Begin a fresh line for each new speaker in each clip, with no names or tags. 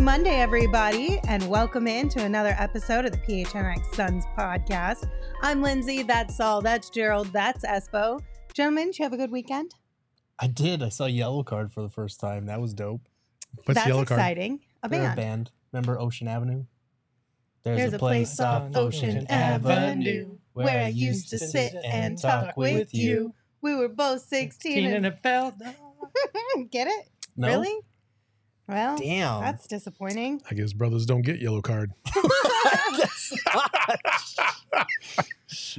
Happy Monday, everybody, and welcome in to another episode of the PHNX Suns podcast. I'm Lindsay. That's Saul. That's Gerald. That's Espo. Gentlemen, did you have a good weekend?
I did. I saw Yellowcard for the first time. That was dope.
What's
That's
Yellowcard?
exciting. A
They're
band.
a band. Remember Ocean Avenue?
There's a place off Ocean Avenue where I used to sit and talk with you. We were both 16 and
it felt.
get it?
No?
Really? Well,
Damn.
that's disappointing.
I guess brothers don't get Yellowcard.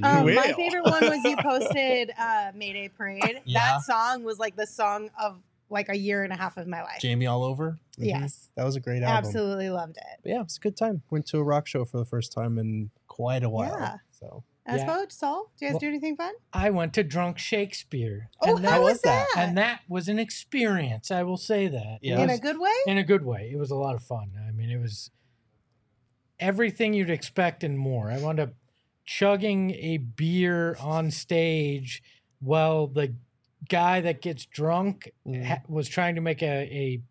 Um, my favorite one was you posted uh, Mayday Parade.
Yeah.
That song was like the song of like a year and a half of my life.
Jamie all over.
Mhm.
Yes.
That was a great album.
Absolutely loved it.
But yeah, it was a good time. Went to a rock show for the first time in quite a while.
Yeah.
So
Yeah.
Espo, Saul, do you guys
Well-
do anything fun?
I went to Drunk Shakespeare.
Oh,
and
how
that,
was that?
And that was an experience. I will say that.
Yeah.
In a good way?
in a good way. It was a lot of fun. I mean, it was everything you'd expect and more. I wound up chugging a beer on stage while the guy that gets drunk
Mm.
ha- was trying to make a, a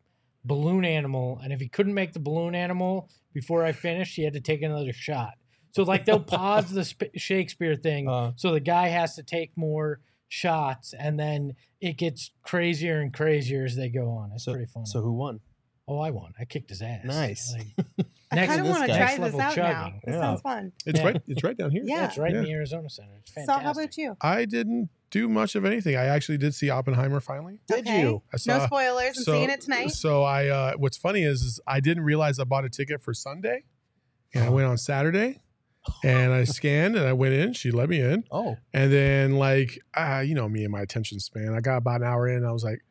balloon animal. And if he couldn't make the balloon animal before I finished, he had to take another shot. So, like, they'll pause the sp- Shakespeare thing.
Uh.
so the guy has to take more shots. And then it gets crazier and crazier as they go on. It's
so,
pretty fun.
so who won?
Oh, I won. I kicked his ass.
Nice.
Like,
I kind of want to try this
level
out now.
chugging.
This
Yeah.
sounds fun.
It's
Yeah.
right. It's right down here.
Yeah.
yeah, it's right in the Arizona Center. It's
Saul,
fantastic.
how about you?
I didn't do much of anything. I actually did see Oppenheimer finally.
Did
Okay.
you?
I saw,
No spoilers. I'm
so-
seeing it tonight.
So I, uh, what's funny is, is I didn't realize I bought a ticket for Sunday, and I went on Saturday, and I scanned and I went in. She let me in,
Oh,
and then like, uh, you know me and my attention span. I got about an hour in. I was like,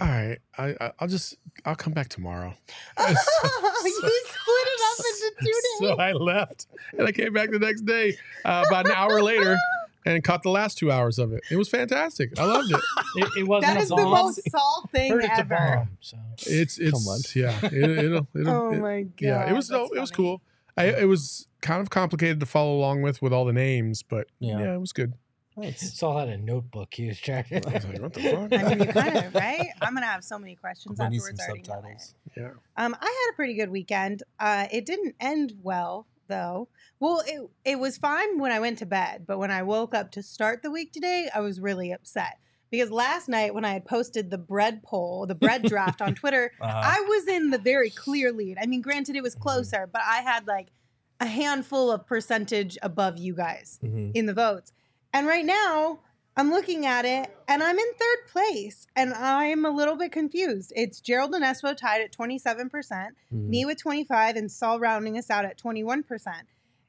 all right, I, I I'll just I'll come back tomorrow.
you split it up into two days.
So I left and I came back the next day uh, about an hour later and caught the last two hours of it. It was fantastic. I loved it.
It, it wasn't
that
a
is the most Saul thing
Heard it's a
ever.
bomb. So
It's it's
Come on.
yeah. It, it'll, it'll,
Oh my god.
yeah. It was no, it was cool. I, it was kind of complicated to follow along with with all the names, but
Yeah.
yeah, it was good.
nice.
Saul had a notebook he was trying
I was like, what the fuck?
I mean, you kind of right. I'm gonna have so many questions
I need some
afterwards. I already know it.
subtitles.
yeah.
Um, I had a pretty good weekend. Uh, it didn't end well though. Well, it it was fine when I went to bed, but when I woke up to start the week today, I was really upset because last night when I had posted the bread poll, the bread draft on Twitter,
Uh-huh.
I was in the very clear lead. I mean, granted, it was closer, but I had like a handful of percentage above you guys
Mhm.
in the votes. And right now, I'm looking at it and I'm in third place and I'm a little bit confused. It's Gerald and Espo tied at 27%,
Mhm.
me with 25 and Saul rounding us out at 21%.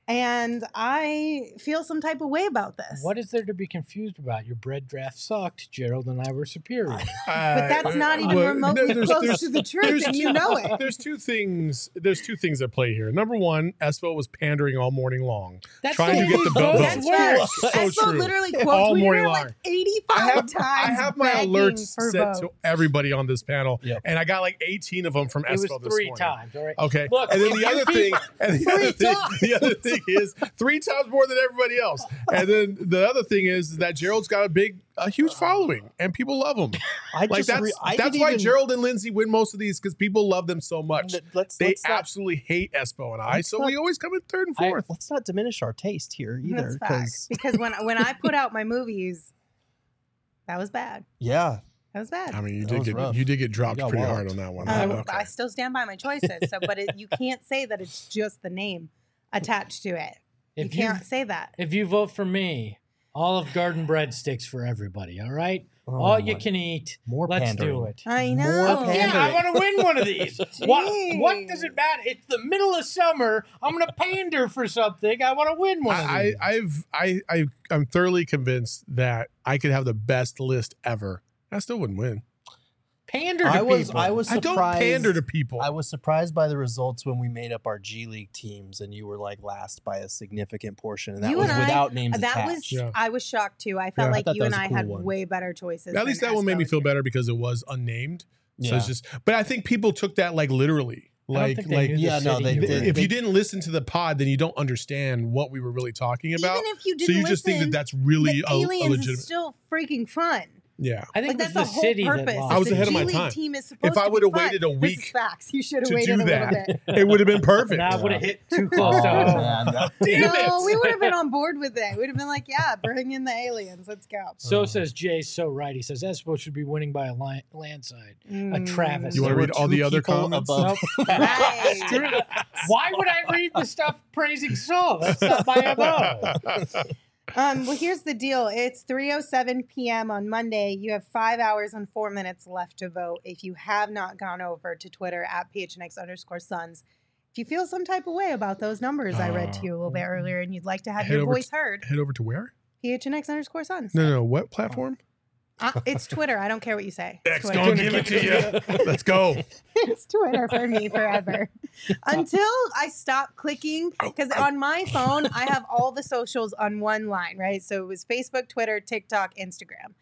And I feel some type of way about this.
What is there to be confused about? Your bread draft sucked. Gerald and I were superior.
Uh, but that's not even remotely close to the truth, and you know it.
There's two things. There's two things at play here. Number one, Espo was pandering all morning long,
That's
trying to get the
way
belt.
That's
work.
true.
So
Espo
true.
literally quote
All
tweeted
morning long.
like 85
I have,
times.
I have my alerts set
votes.
to everybody on this panel,
Yep.
and I got like 18 of them from
It was
Espo this
three
morning.
times. All right.
Okay,
Look,
and then the other thing, and the other thing, the other thing is three times more than everybody else. And then the other thing is that Gerald's got a big, a huge following, and people love him.
I
Like that's
disagree. I
that's why
even-
Gerald and Lindsay win most of these because people love them so much.
Let's,
They
let's, not,
absolutely hate Espo and I,
Let's
so
not-
we always come in third and
I-
fourth.
let's not diminish our taste here either.
That's.
Because
Because when when I put out my movies, that was bad.
yeah,
That was bad.
I mean, you
That
did get
rough.
you did get dropped pretty
wild.
hard on that one. Oh, okay.
I still stand by my choices. So, but it, you can't say that it's just the name attached to it. You
If you
can't say that.
if you vote for me, Olive Garden breadsticks for everybody. All right,
Oh
all you can eat.
more
Let's do it.
I know.
pandering.
Yeah, I want to win one of these. what, what does it matter? It's the middle of summer. I'm going to pander for something. I want to win one of
I,
these.
I, I've I, I I'm thoroughly convinced that I could have the best list ever. I still wouldn't win.
Pander to
I was
people.
I was
I don't
surprised.
pander to people.
I was surprised by the results when we made up our G League teams, and you were like last by a significant portion, and that
You
was
and I-
without names
that
attached.
was
Yeah.
I was shocked too. I felt
Yeah.
Like
thought
you and
was a
I
cool
had
one.
way better choices.
At least that one made me feel better because it was unnamed.
Yeah.
So it's just, but I think people took that like literally. Like, like
yeah, no,
city
they did.
if
They-
you didn't listen to the pod, then you don't understand what we were really talking about.
Even if you
so
didn't so
you just think that that's really
the
a, a legitimate.
is still freaking fun.
Yeah.
I think
Like that's
was
the
the
whole
city
purpose.
that
is.
I was
the
ahead of my
G-League
time.
Team is supposed
If I would have waited a
This is
week
facts. You should have waited
do
a little bit.
it would have been perfect.
That would have hit too
Oh,
close to home.
man,
Damn
no,
it.
we would have been on board with it. We'd have been like, yeah, bring in the aliens. Let's go.
So oh. says Jay. So right. He says Espo should be winning by a li- landslide. A mm. Travis.
You want to read all the other
people
comments?
above-
Nope.
Right.
Why would I read the stuff praising Saul? That's not my MO.
Um, well, here's the deal. It's 3:07 p.m. on Monday. You have five hours and four minutes left to vote. If you have not gone over to Twitter at phnx underscore Suns, if you feel some type of way about those numbers I read to you a little bit earlier, and you'd like to have your voice
to-
heard,
Head over to where?
phnx underscore Suns.
No, no, no. What platform?
Uh, it's Twitter. I don't care what you say. It's
X
Twitter.
gonna give it to you. Let's go.
it's Twitter for me forever. Until I stop clicking, because on my phone, I have all the socials on one line, right? So it was Facebook, Twitter, TikTok, Instagram.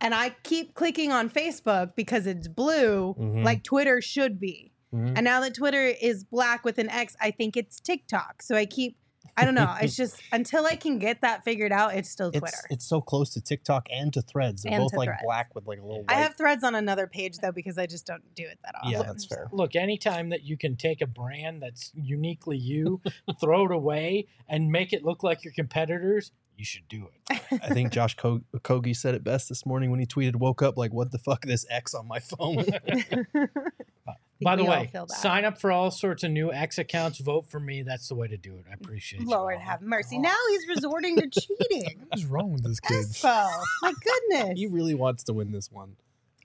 And I keep clicking on Facebook because it's blue,
Mhm.
like Twitter should be.
Mhm.
And now that Twitter is black with an X, I think it's TikTok. So I keep, I don't know. It's just until I can get that figured out, it's still Twitter.
It's it's so close to TikTok and to Threads. They're
And
both
to
like
Threads.
black with like a little. White.
I have threads on another page though because I just don't do it that often.
Yeah, that's fair.
Look, anytime that you can take a brand that's uniquely you, throw it away, and make it look like your competitors, you should do it.
I think Josh Ko- Kogi said it best this morning when he tweeted, "Woke up like what the fuck this X on my phone."
By the
we all
way,
feel that.
sign up for all sorts of new X accounts. Vote for me. That's the way to do it. I appreciate you.
Lord
all.
have mercy. Now he's resorting to cheating.
What is wrong with this kid?
Espo. My goodness.
he really wants to win this one.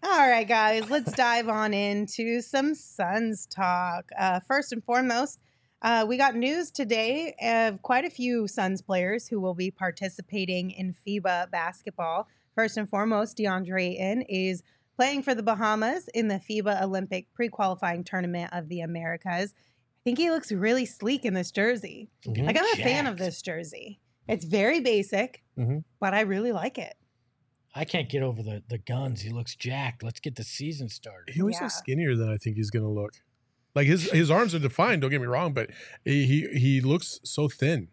All right, guys, let's dive on into some Suns talk. Uh, first and foremost, uh, we got news today of quite a few Suns players who will be participating in FIBA basketball. First and foremost, DeAndre Ayton is playing for the Bahamas in the FIBA Olympic pre-qualifying tournament of the Americas. I think he looks really sleek in this jersey. Like I'm a fan of this jersey. It's very basic,
Mhm.
but I really like it.
I can't get over the, the guns. He looks jacked. Let's get the season started.
He always
Yeah.
looks skinnier than I think he's gonna look. Like his his arms are defined. Don't get me wrong, but he he, he looks so thin.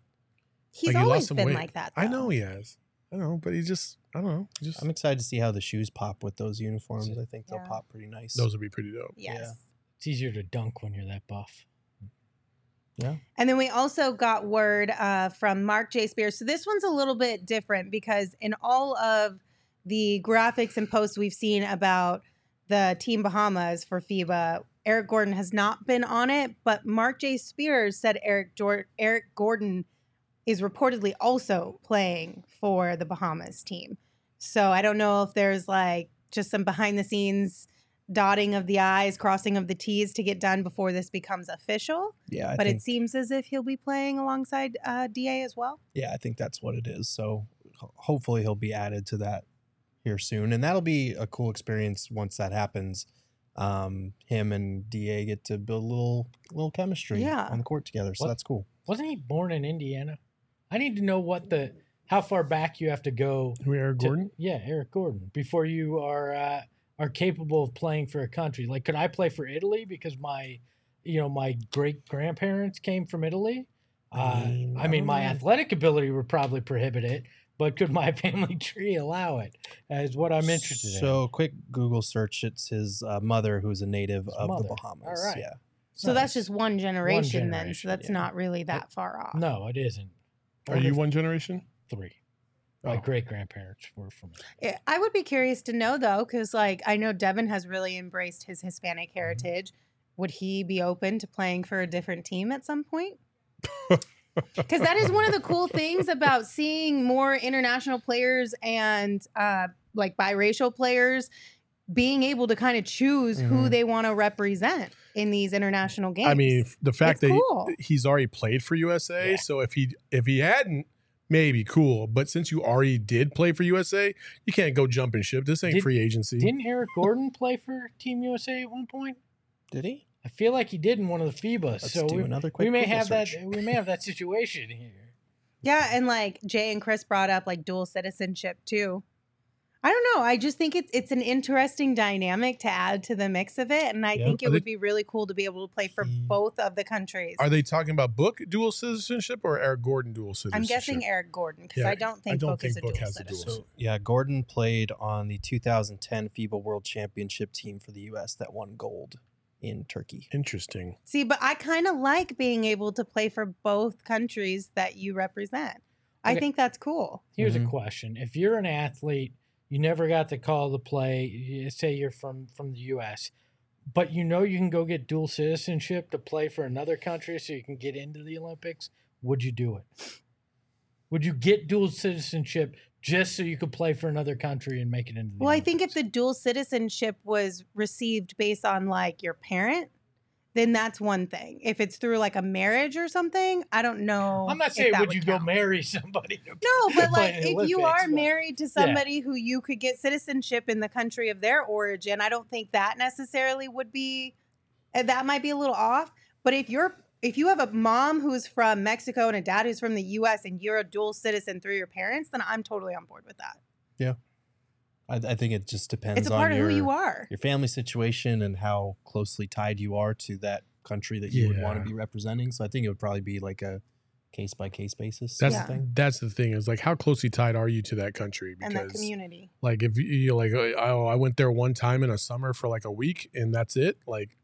He's
Like, he
always
some
been
weight.
like that.
I know he has. I know, but he just I don't know. he Just
I'm excited to see how the shoes pop with those uniforms. I think they'll
Yeah.
pop pretty nice.
those would be pretty dope.
Yes.
Yeah.
It's easier to dunk when you're that buff. Yeah.
And then we also got word uh, from Marc J. Spears. So this one's a little bit different because in all of the graphics and posts we've seen about the Team Bahamas for FIBA, Eric Gordon has not been on it, but Marc J. Spears said Eric Jor- Eric Gordon is reportedly also playing for the Bahamas team. So I don't know if there's like just some behind the scenes dotting of the I's, crossing of the T's to get done before this becomes official
Yeah, I
but
think,
it seems as if he'll be playing alongside uh, Da as well.
yeah, I think that's what it is. So hopefully he'll be added to that here soon, and that'll be a cool experience once that happens. Um, him and Da get to build a little little chemistry
Yeah.
on the court together, so
What-
that's cool.
Wasn't he born in Indiana? I need to know what the how far back you have to go.
Who Eric
to-
Gordon?
yeah, Eric Gordon. Before you are uh, are capable of playing for a country. Like, could I play for Italy because my, you know, my great grandparents came from Italy? Uh,
mean,
I
I
mean, my
know.
athletic ability would probably prohibit it, but could my family tree allow it? Is what I'm interested in.
So, quick Google search. It's his uh, mother, who's a native of
mother.
the Bahamas.
right.
Yeah.
So that's just one generation, then.
generation,
So that's
yeah.
not really that far off.
no, it isn't.
Are you one generation?
Three. My
Oh.
great grandparents were from.
I would be curious to know though, because like I know Devin has really embraced his Hispanic
Mm-hmm.
heritage. Would he be open to playing for a different team at some point? Because that is one of the cool things about seeing more international players and uh, like biracial players being able to kind of choose who
Mhm.
they want to represent in these international games.
I mean, the fact
It's
that he- he's already played for USA,
Yeah.
so if he if he hadn't, maybe cool. But since you already did play for USA, you can't go jumping ship. This ain't
Did-
free agency.
Didn't Eric Gordon play for Team USA at one point?
Did he?
I feel like he did in one of the FIBAs.
Let's
so
do
we,
another quick
we may
Google
have
search.
that. We may have that situation here.
Yeah, and like Jay and Chris brought up like dual citizenship too. I don't know. I just think it's it's an interesting dynamic to add to the mix of it, and I
Yeah.
think it
Are
would be really cool to be able to play for
Hmm.
both of the countries.
Are they talking about Book dual citizenship or Eric Gordon dual citizenship?
I'm guessing Eric Gordon because
Yeah,
I don't think
don't
Book is a
Book
dual
has a dual
citizen.
So yeah, Gordon played on the 2010 FIBA World Championship team for the U.S. that won gold in Turkey.
Interesting.
See, but I kind of like being able to play for both countries that you represent. I think that's cool.
Here's
Mhm.
a question: If you're an athlete, you never got the call to play. Say you're from from the U.S., but you know you can go get dual citizenship to play for another country, so you can get into the Olympics. Would you do it? Would you get dual citizenship just so you could play for another country and make it into the
Well, I think if the dual citizenship was received based on like your parent, then that's one thing. If it's through like a marriage or something, I don't know.
I'm not saying
that
would you go marry somebody. To
No, but like
in the
if you are
but-
married to somebody who you could get citizenship in the country of their origin, I don't think that necessarily would be uh, that might be a little off. But if you're if you have a mom who's from Mexico and a dad who's from the US and you're a dual citizen through your parents, then I'm totally on board with that.
I, I think it just depends.
It's a part
on
of
your,
who you are.
your family situation and how closely tied you are to that country that you would want to be representing. So I think it would probably be like a case by case basis.
That's
sort of thing.
that's the thing is like how closely tied are you to that country?
And that community.
like if you you like oh I went there one time in a summer for like a week and that's it. Like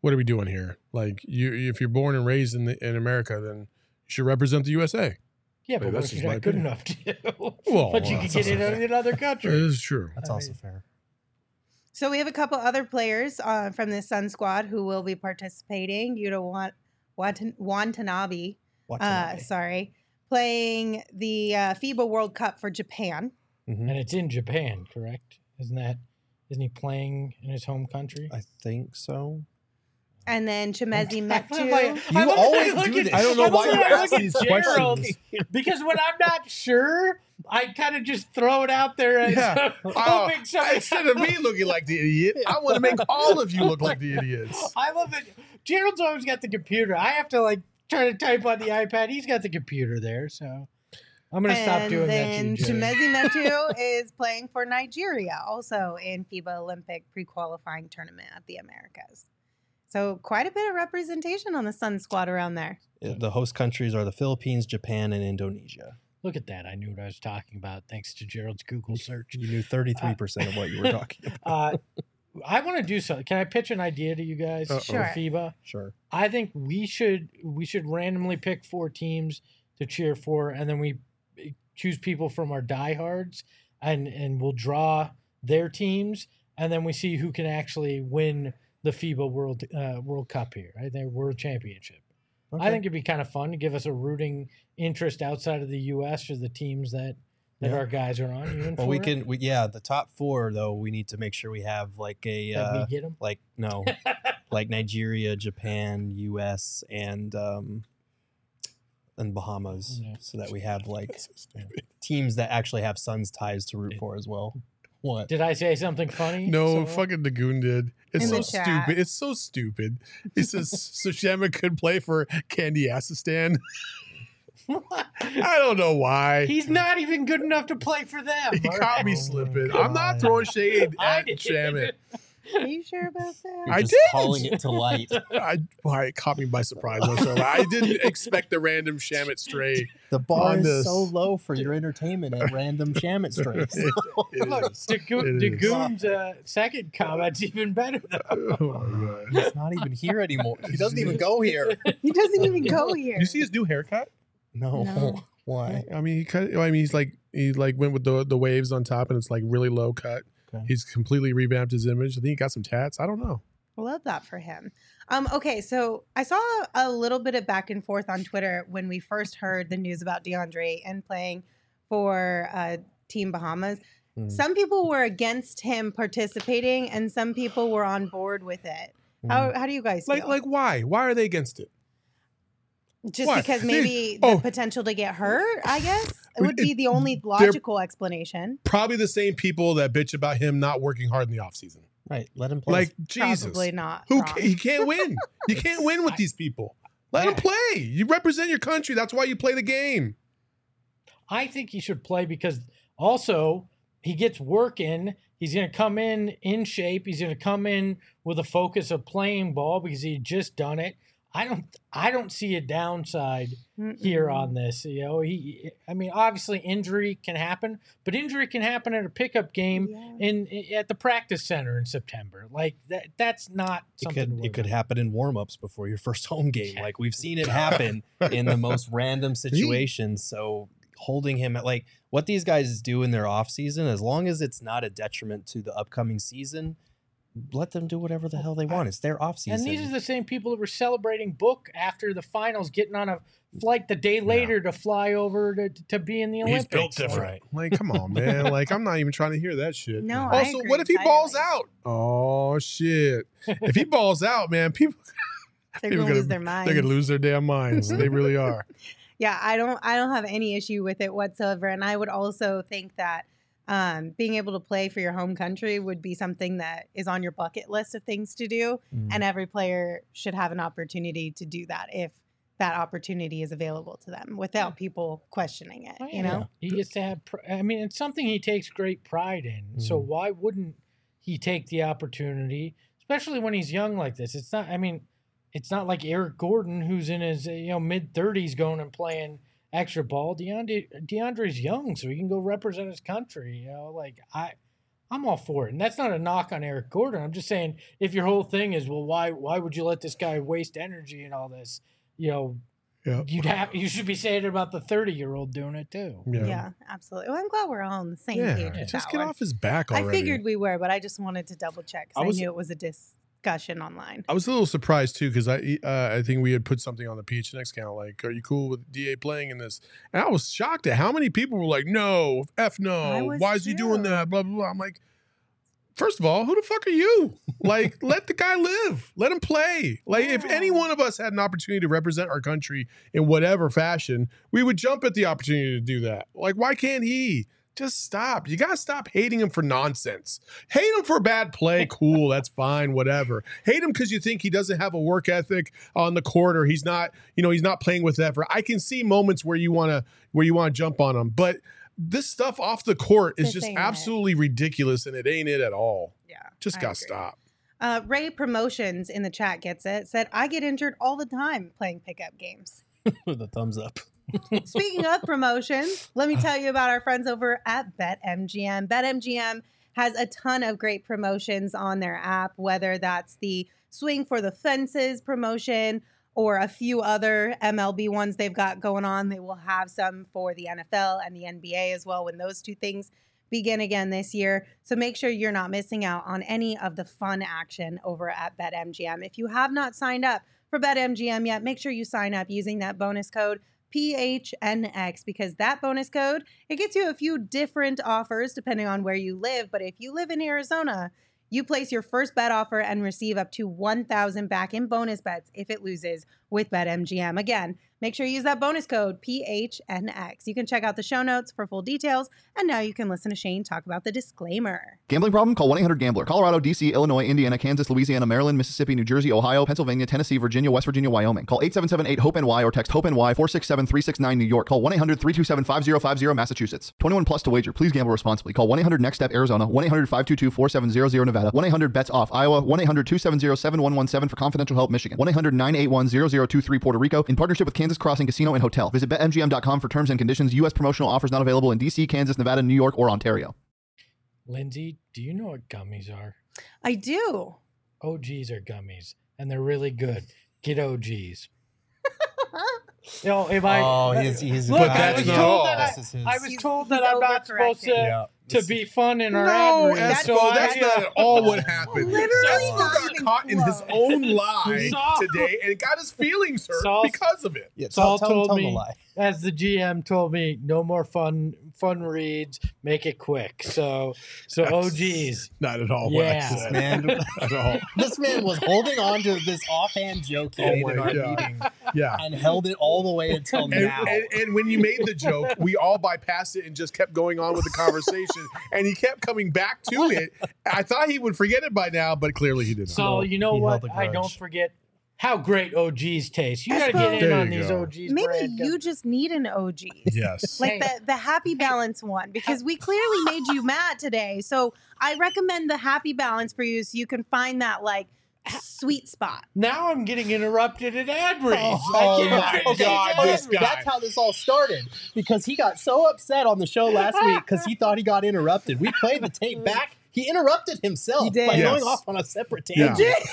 what are we doing here? Like you if you're born and raised in the, in America, then you should represent the USA.
Yeah,
Hey,
but what
that's
if
just
you're
my
not good
opinion.
enough to?
Well,
but you
well,
can
that's
get
also
in
fair.
another
It
country.
is true.
That's
I
also
mean-
fair.
So we have a couple other players uh, from the Sun Squad who will be participating. Yuta Wan- Watan- Watanabe, uh,
Watanabe.
sorry, playing the uh, FIBA World Cup for Japan.
Mhm.
And it's in Japan, correct? Isn't that? Isn't he playing in his home country?
I think so.
And then Chimezie
I love
Mektu.
how-
You
I love
always do
at-
this. I don't know
love
why you
I
ask
look at
these
Gerald,
questions.
Because when I'm not sure, I kind of just throw it out there as
Yeah.
hoping
Oh,
somebody-
instead of me looking like the idiot, I want to make all of you look like the idiots.
I love it. Gerald's always got the computer. I have to like try to type on the iPad. He's got the computer there, so I'm gonna stop doing
then
that. And you, Jared.
Chimezie Metu is playing for Nigeria, also in FIBA Olympic pre-qualifying tournament at the Americas. So quite a bit of representation on the Sun Squad around there.
Uh, The host countries are the Philippines, Japan, and Indonesia.
Look at that. I knew what I was talking about thanks to Gerald's Google search.
You knew 33% of what you were talking about.
Uh, I want to do something. Can I pitch an idea to you guys
Uh-oh.
for
Sure.
FIBA?
Sure.
I think we should we should randomly pick four teams to cheer for, and then we eh, choose people from our diehards, and and we'll draw their teams, and then we see who can actually win the FIBA World uh, World Cup here, right? Their World Championship. I think it'd be kind of fun to give us a rooting interest outside of the U.S. for the teams that that
Yeah.
our guys are on.
Well, we
for it?
can, we, yeah, the top four, though, we need to make sure we have like a,
That we
uh,
get them.
like, no, like Nigeria, Japan, US, and, um, and Bahamas,
Yeah.
so that we have like
That's so stupid.
teams that actually have Suns ties to root for as well. What?
Did I say something funny?
No,
So-
fucking Dagoon did. It's
In
so stupid. It's so stupid. He says Sushama could play for Candy Assistan. I don't know why.
He's not even good enough to play for them.
he
all
caught me
right?
slipping. I'm not throwing shade
I
at
did.
Shamit.
Are you sure about that?
You're
I
just
didn't.
calling it to light.
I, why it caught me by surprise. Marcelo. I didn't expect the random Shamit stray.
The bar
On
is
this.
so low for your entertainment at random Shamit strays.
It
Look,
is.
Dagoon- Dagoon's uh, second comment's even better though.
Oh my god!
He's not even here anymore. He doesn't even go here.
He doesn't even go here.
You see his new haircut?
No.
No.
Why?
I mean, he cut. I mean, he's like he like went with the the waves on top, and it's like really low cut.
Okay.
He's completely revamped his image. I think he got some tats. I don't know.
Love that for him. Um, okay, so I saw a little bit of back and forth on Twitter when we first heard the news about DeAndre and playing for uh, Team Bahamas.
Mm.
Some people were against him participating, and some people were on board with it. How, how do you guys feel?
Like like why? Why are they against it?
Just
why?
because
They-
maybe
oh.
the potential to get hurt, I guess, it
Well,
would be the only logical explanation.
Probably the same people that bitch about him not working hard in the offseason.
Right. Let him play.
Like Jesus,
Probably not.
who
wrong.
ca- he can't win. You can't win with these people. Let him play. You represent your country. That's why you play the game.
I think he should play because also he gets work in. He's going to come in in shape. He's going to come in with a focus of playing ball because he had just done it. I don't. I don't see a downside here
Mm-mm.
on this. You know, he. I mean, obviously injury can happen, but injury can happen at a pickup game
Yeah.
in at the practice center in September. Like that. That's not
it
something. to
could
worry
it could
about.
happen in warm-ups before your first home game.
Yeah.
Like we've seen it happen in the most random situations. So holding him at like what these guys do in their off season, as long as it's not a detriment to the upcoming season, let them do whatever the hell they want. It's their off season.
And these are the same people that were celebrating Book after the finals, getting on a flight the day later to fly over to, to be in the
He's
Olympics.
built different. Like, come on, man. Like, I'm not even trying to hear that shit.
No, I
Also,
agree
what if he balls out? Oh shit! If he balls out, man, people
They're
people
gonna
gonna-
lose their minds.
they're gonna lose their damn minds. they really are.
yeah i don't i don't have any issue with it whatsoever and i would also think that um, being able to play for your home country would be something that is on your bucket list of things to do
Mm.
and every player should have an opportunity to do that if that opportunity is available to them without people questioning it
Oh,
you know
he gets to have. pr- I mean, it's something he takes great pride in. So
Mhm.
why wouldn't he take the opportunity, especially when he's young like this? It's not. I mean, it's not like Eric Gordon, who's in his you know mid thirties, going and playing extra ball. DeAndre DeAndre's young, so he can go represent his country. You know, like I. I'm all for it, and that's not a knock on Eric Gordon. I'm just saying, if your whole thing is, well, why why would you let this guy waste energy and all this? You know,
Yeah.
you'd have you should be saying it about the 30 year old doing it too.
yeah,
Yeah.
absolutely well i'm glad we're all on the same
Yeah.
page
Just get
one.
off his back
i figured we were but i just wanted to double check
I
because I,
was-
knew it was a discussion online
I was a little surprised too because I uh, I think we had put something on the PHNX account like, "Are you cool with Da playing in this?" And I was shocked at how many people were like, "No, f no, why is he doing that?" Blah blah blah. I'm like, first of all, who the fuck are you? Like, let the guy live, let him play. Like, if any one of us had an opportunity to represent our country in whatever fashion, we would jump at the opportunity to do that. Like, why can't he? Just stop. You gotta stop hating him for nonsense. Hate him for bad play, cool, that's fine, whatever. Hate him because you think he doesn't have a work ethic on the court or he's not, you know, he's not playing with effort. I can see moments where you wanna where you wanna jump on him, but this stuff off the court is
This
just
ain't it.
absolutely ridiculous and it ain't it at all.
yeah
Just
I
gotta
agree.
stop.
Uh, Ray Promotions in the chat gets it. Said, I get injured all the time playing pickup games.
with a thumbs up.
Speaking of promotions, let me tell you about our friends over at BetMGM. BetMGM has a ton of great promotions on their app, whether that's the Swing for the Fences promotion or a few other MLB ones they've got going on. They will have some for the NFL and the NBA as well when those two things begin again this year. So make sure you're not missing out on any of the fun action over at BetMGM. If you have not signed up for BetMGM yet, make sure you sign up using that bonus code PHNX because that bonus code it gets you a few different offers depending on where you live, but if you live in Arizona, you place your first bet offer and receive up to 1000 back in bonus bets if it loses with BetMGM. Again, make sure you use that bonus code PHNX. You can check out the show notes for full details. And now you can listen to Shane talk about the disclaimer.
Gambling problem? Call 1 800 Gambler. Colorado, D.C., Illinois, Indiana, Kansas, Louisiana, Maryland, Mississippi, New Jersey, Ohio, Pennsylvania, Tennessee, Virginia, West Virginia, Wyoming. Call 877 8 HOPE NY or text HOPE NY 467 369 New York. Call 1 800 327 5050 Massachusetts. 21 plus to wager. Please gamble responsibly. Call 1 800 NEXT STEP Arizona. 1 800 522 4700 Nevada. 1 800 BETS OFF Iowa. 1 800 270 7117 for confidential help Michigan. 1 800 981 0023 Puerto Rico. In partnership with Kansas Crossing Casino and Hotel. Visit BetMGM.com for terms and conditions. U.S. promotional offers not available in D.C., Kansas, Nevada, New York, or Ontario.
Lindsay, do you know what gummies are?
I do.
OGs are gummies, and they're really good. Get OGs. No, if I
Oh, he's- he's a
look,
But
I was told that I,
This is his-
I was
He's-
told that
he's
I'm not supposed to
overcorrecting.
To be fun in our
No,
ad read, so I-
that's not at uh, all what happened.
Literally
Espo
not
got
even
caught in his own lie
Saul-
today and got his feelings hurt
Saul-
because of it.
Yeah,
Saul
tell,
told
tell
me-
a lie.
as the GM told me, no more fun fun reads. Make it quick. So so oh, OGs.
Not at all what I
Yeah.
said.
Man,
Not at all.
this man was holding on to this offhand joke he
Oh
made in our
God.
meeting
Yeah.
and held it all the way until
And,
now.
and, and when you made the joke, we all bypassed it and just kept going on with the conversation. And he kept coming back to it. I thought he would forget it by now, but clearly he didn't.
So you know
he
what? I don't forget how great OGs taste. You got to
Espo-
get in on
you
these
go.
OGs.
Maybe
brand
you just need an OG.
yes.
Like
Hey.
the, the happy balance one because we clearly made you mad today. So I recommend the happy balance for you so you can find that like sweet spot.
Now I'm getting interrupted at ad reads.
Oh,
I
my
finish
God,
ad
this guy.
That's how this all started because he got so upset on the show last week because he thought he got interrupted. We played the tape back. He interrupted himself
He did.
by going off on a separate
Yeah.
tangent.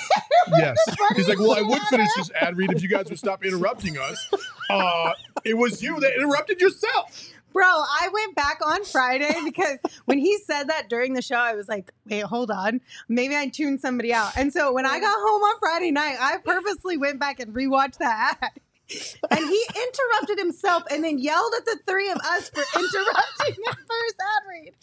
Yes. He's like, well, I would finish this ad read if you guys would stop interrupting us. Uh, it was you that interrupted yourself.
Bro, I went back on Friday because when he said that during the show, I was like, wait, hold on. Maybe I tuned somebody out. And so when I got home on Friday night, I purposely went back and rewatched that ad. And he interrupted himself and then yelled at the three of us for interrupting the first ad read.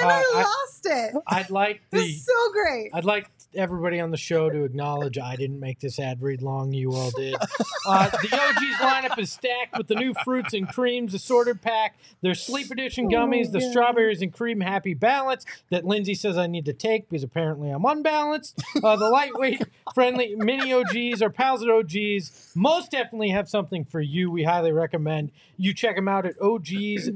And
Uh,
I
I-
lost it.
I'd like
It
the
was so great.
I'd like everybody on the show to acknowledge I didn't make this ad read long. You all did. Uh, the OG's lineup is stacked with the new fruits and creams assorted pack. Their sleep edition gummies, the strawberries and cream happy balance that Lindsay says I need to take because apparently I'm unbalanced. Uh, the lightweight, friendly mini OGs or pals at OGs most definitely have something for you. We highly recommend you check them out at OGs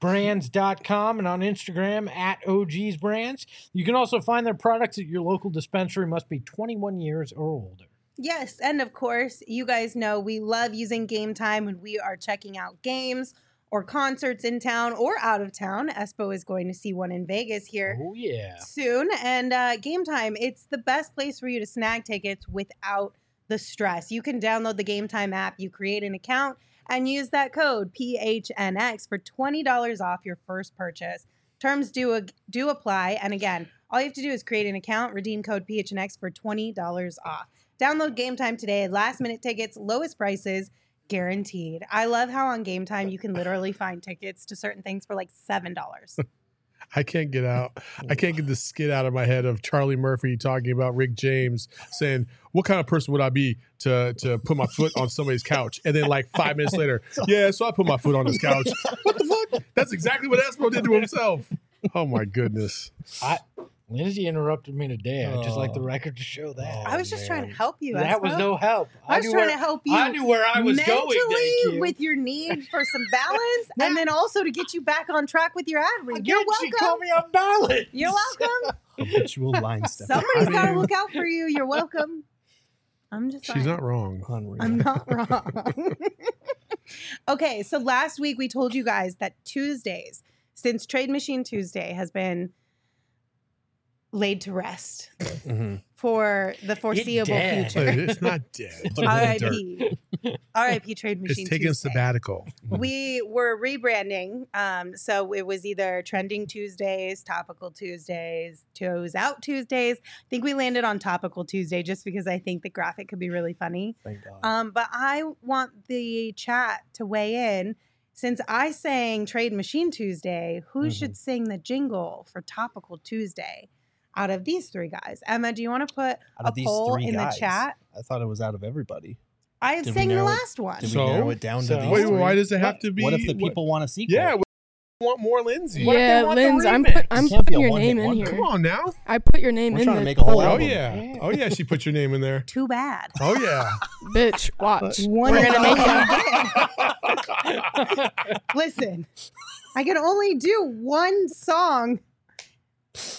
brands.com and on Instagram at OG's Brands. You can also find their products at your local dispensary, must be 21 years or older.
Yes, and of course, you guys know we love using Gametime when we are checking out games or concerts in town or out of town. Espo is going to see one in Vegas here
Oh, yeah.
soon. And uh, Gametime, it's the best place for you to snag tickets without the stress. You can download the Gametime app, you create an account, and use that code PHNX for $20 off your first purchase. Terms do, do apply. And again, all you have to do is create an account, redeem code PHNX for $20 off. Download Gametime today. Last minute tickets, lowest prices guaranteed. I love how on Gametime you can literally find tickets to certain things for like $7.
I can't get out. I can't get the skit out of my head of Charlie Murphy talking about Rick James saying, "What kind of person would I be to to put my foot on somebody's couch?" And then like five minutes later, yeah, so I put my foot on his couch. What the fuck? That's exactly what Espo did to himself. Oh my goodness.
I Lindsay interrupted me today. I just like the
Oh.
record to show that.
I was just oh, trying to help you.
that was
Espo.
no help.
I was trying
where-
to help you.
I knew where I was
mentally
going. Thank you.
with your need for some balance, and then also to get you back on track with your ad read. You're
welcome. She called
welcome.
me on balance.
You're welcome.
Habitual line step.
Somebody's
I
got to look out for you. You're welcome. I'm just.
She's
saying.
not wrong.
Unreal.
I'm not wrong. okay, so last week we told you guys that Tuesdays, since Trade Machine Tuesday has been laid to rest
Mhm.
for the foreseeable
dead.
future.
It's not dead.
Put it in the dirt.
R.I.P. R.I.P. Trade Machine
It's taking a
Tuesday.
sabbatical.
we were rebranding. Um, so it was either trending Tuesdays, topical Tuesdays, toes out Tuesdays. I think we landed on topical Tuesday just because I think the graphic could be really funny.
Thank God.
Um, but I want the chat to weigh in. Since I sang Trade Machine Tuesday, who should sing the jingle for Topical Tuesday out of these three guys? Emma, do you want to put
Out
a
of these
poll
three
in
guys,
the chat?
I thought it was out of everybody.
I
Did we
sang the last one.
Did
So-
we narrow it down
so-
to these
Wait,
three?
why does it have to be?
What if the
what-
people want a sequel?
Yeah, we want more Lindsay.
What
yeah,
want the
Linz, I'm put, I'm
It can't be
putting your name in here.
Come on now.
I put your name
We're
in
trying to
there.
make a whole
Oh
album.
yeah. Oh yeah. She put your name in there.
Too bad.
Oh yeah.
Bitch, watch.
One
We're gonna make
it. Listen, I can only do one song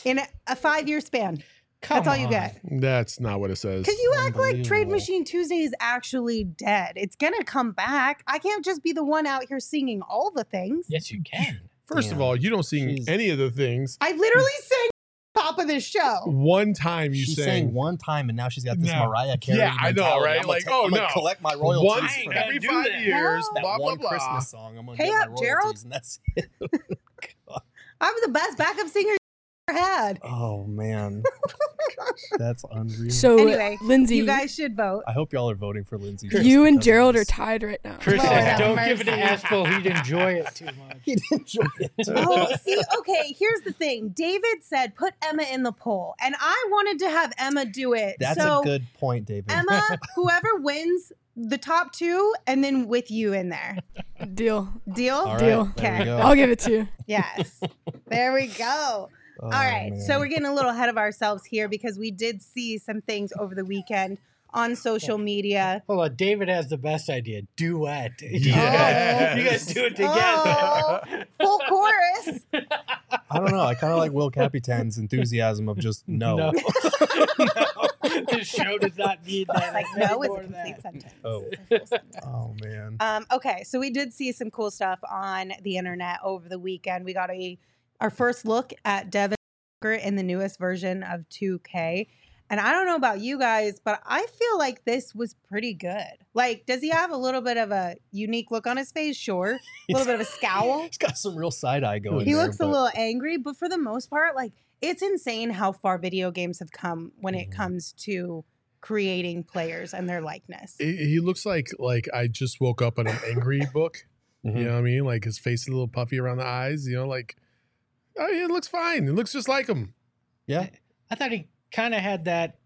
in a, a five year span. That's all you
Come
get.
That's not what it says.
Because you act like Trade Machine Tuesday is actually dead. It's gonna come back. I can't just be the one out here singing all the things.
Yes, you can.
First of all, you don't sing
She's-
any of the things.
I literally sang top of this show.
One time you
she
sang.
sang one time, and now she's got this
No.
Mariah Carey.
Yeah, I know,
mentality.
right?
I'm gonna
Like,
take-
oh,
I'm
no.
collect my royalties.
Once
for
every five
that.
years,
No.
that
blah blah
one
blah.
Christmas song. I'm gonna
Hey
get my
up, Gerald.
royalties, and that's it.
I'm the best backup singer you ever had.
Oh man, oh that's unreal.
So,
Anyway,
Lindsay,
You guys should vote.
I hope y'all are voting for Lindsay.
you and
because
Gerald are tied right now.
Chris
Lord
says, don't give it to
mercy.
Aspel. He'd enjoy it too much.
He'd enjoy it.
Oh, see, okay, here's the thing. David said put Emma in the poll, and I wanted to have Emma do it.
That's
so,
a good point, David.
Emma, whoever wins the top two, and then with you in there.
Deal.
Deal?
All right,
Deal.
Okay.
I'll give it to you.
Yes. there we go.
Oh,
All right. So we're getting a little ahead of ourselves here because we did see some things over the weekend on social media.
Hold on, David has the best idea. Duet.
Yes.
you guys do it together.
Oh, full chorus.
I don't know. I kind of like Will Capitan's enthusiasm of just no.
No. no. This show does not need that.
Like, no is a complete
that.
sentence.
Oh.
A sentence.
Oh man.
Um, okay, so we did see some cool stuff on the internet over the weekend. We got a our first look at Devin Booker in the newest version of 2K. And I don't know about you guys, but I feel like this was pretty good. Like, does he have a little bit of a unique look on his face? Sure. A little bit of a scowl.
He's got some real side eye going.
He
there,
looks a little angry, but for the most part, like it's insane how far video games have come when it
Mhm.
comes to creating players and their likeness.
He, he looks like like I just woke up in an angry book.
Mhm.
You know what I mean? Like his face is a little puffy around the eyes. You know, like oh, yeah, it looks fine. It looks just like him.
Yeah.
I thought he kind of had that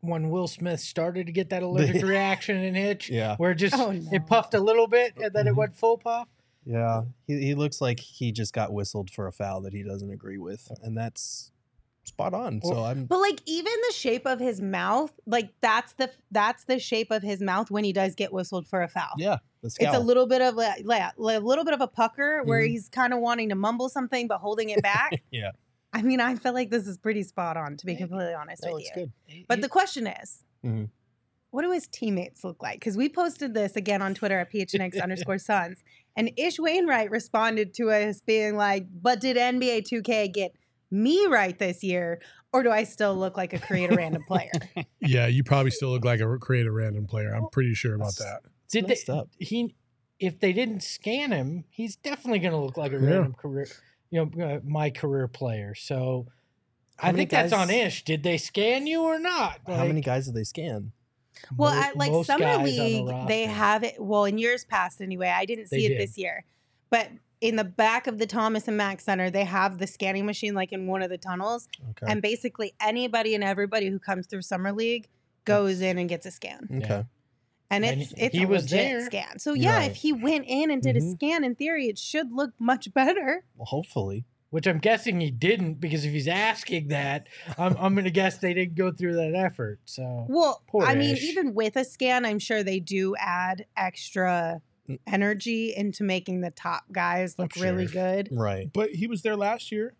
when Will Smith started to get that allergic reaction in Hitch,
Yeah.
where it just
Oh, no.
it puffed a little bit and then it
Mhm.
went full puff.
Yeah. He he looks like he just got whistled for a foul that he doesn't agree with, and that's spot on. So I'm
But like even the shape of his mouth, like that's the that's the shape of his mouth when he does get whistled for a foul.
yeah.
It's a little bit of a, like, a little bit of a pucker where
Mhm.
he's kind of wanting to mumble something but holding it back.
Yeah.
I mean, I feel like this is pretty spot on to be completely honest
That
with you.
good.
But the question is,
Mhm.
what do his teammates look like? Because we posted this again on Twitter at PHNX underscore Suns, and Ish Wainwright responded to us being like, "But did NBA 2K get me right this year, or do I still look like a create a random player?"
Yeah, you probably still look like a create a random player. I'm pretty sure about that.
It's
Did they,
up.
he if they didn't scan him, he's definitely going to look like a
Yeah.
random career, you know, uh, my career player. So
How
I
many
think that's on Ish. Did they scan you or not?
How many guys did they scan?
Well,
mo-
at like summer
guys on the
league, they have it. Well, in years past, anyway, I didn't
They
see it
did.
this year, but in the back of the Thomas and Mack Center, they have the scanning machine like in one of the tunnels,
Okay.
and basically anybody and everybody who comes through summer league goes in and gets a scan,
okay.
and
And
it's it's
he
a
was
legit
there.
scan. So yeah,
Right.
if he went in and did
Mhm.
a scan, in theory, it should look much better.
Well, hopefully.
which I'm guessing he didn't because if he's asking that, I'm, I'm going to guess they didn't go through that effort. So
Well,
Poor
I mean, even with a scan, I'm sure they do add extra
Mm.
energy into making the top guys look really good.
Right.
But he was there last year.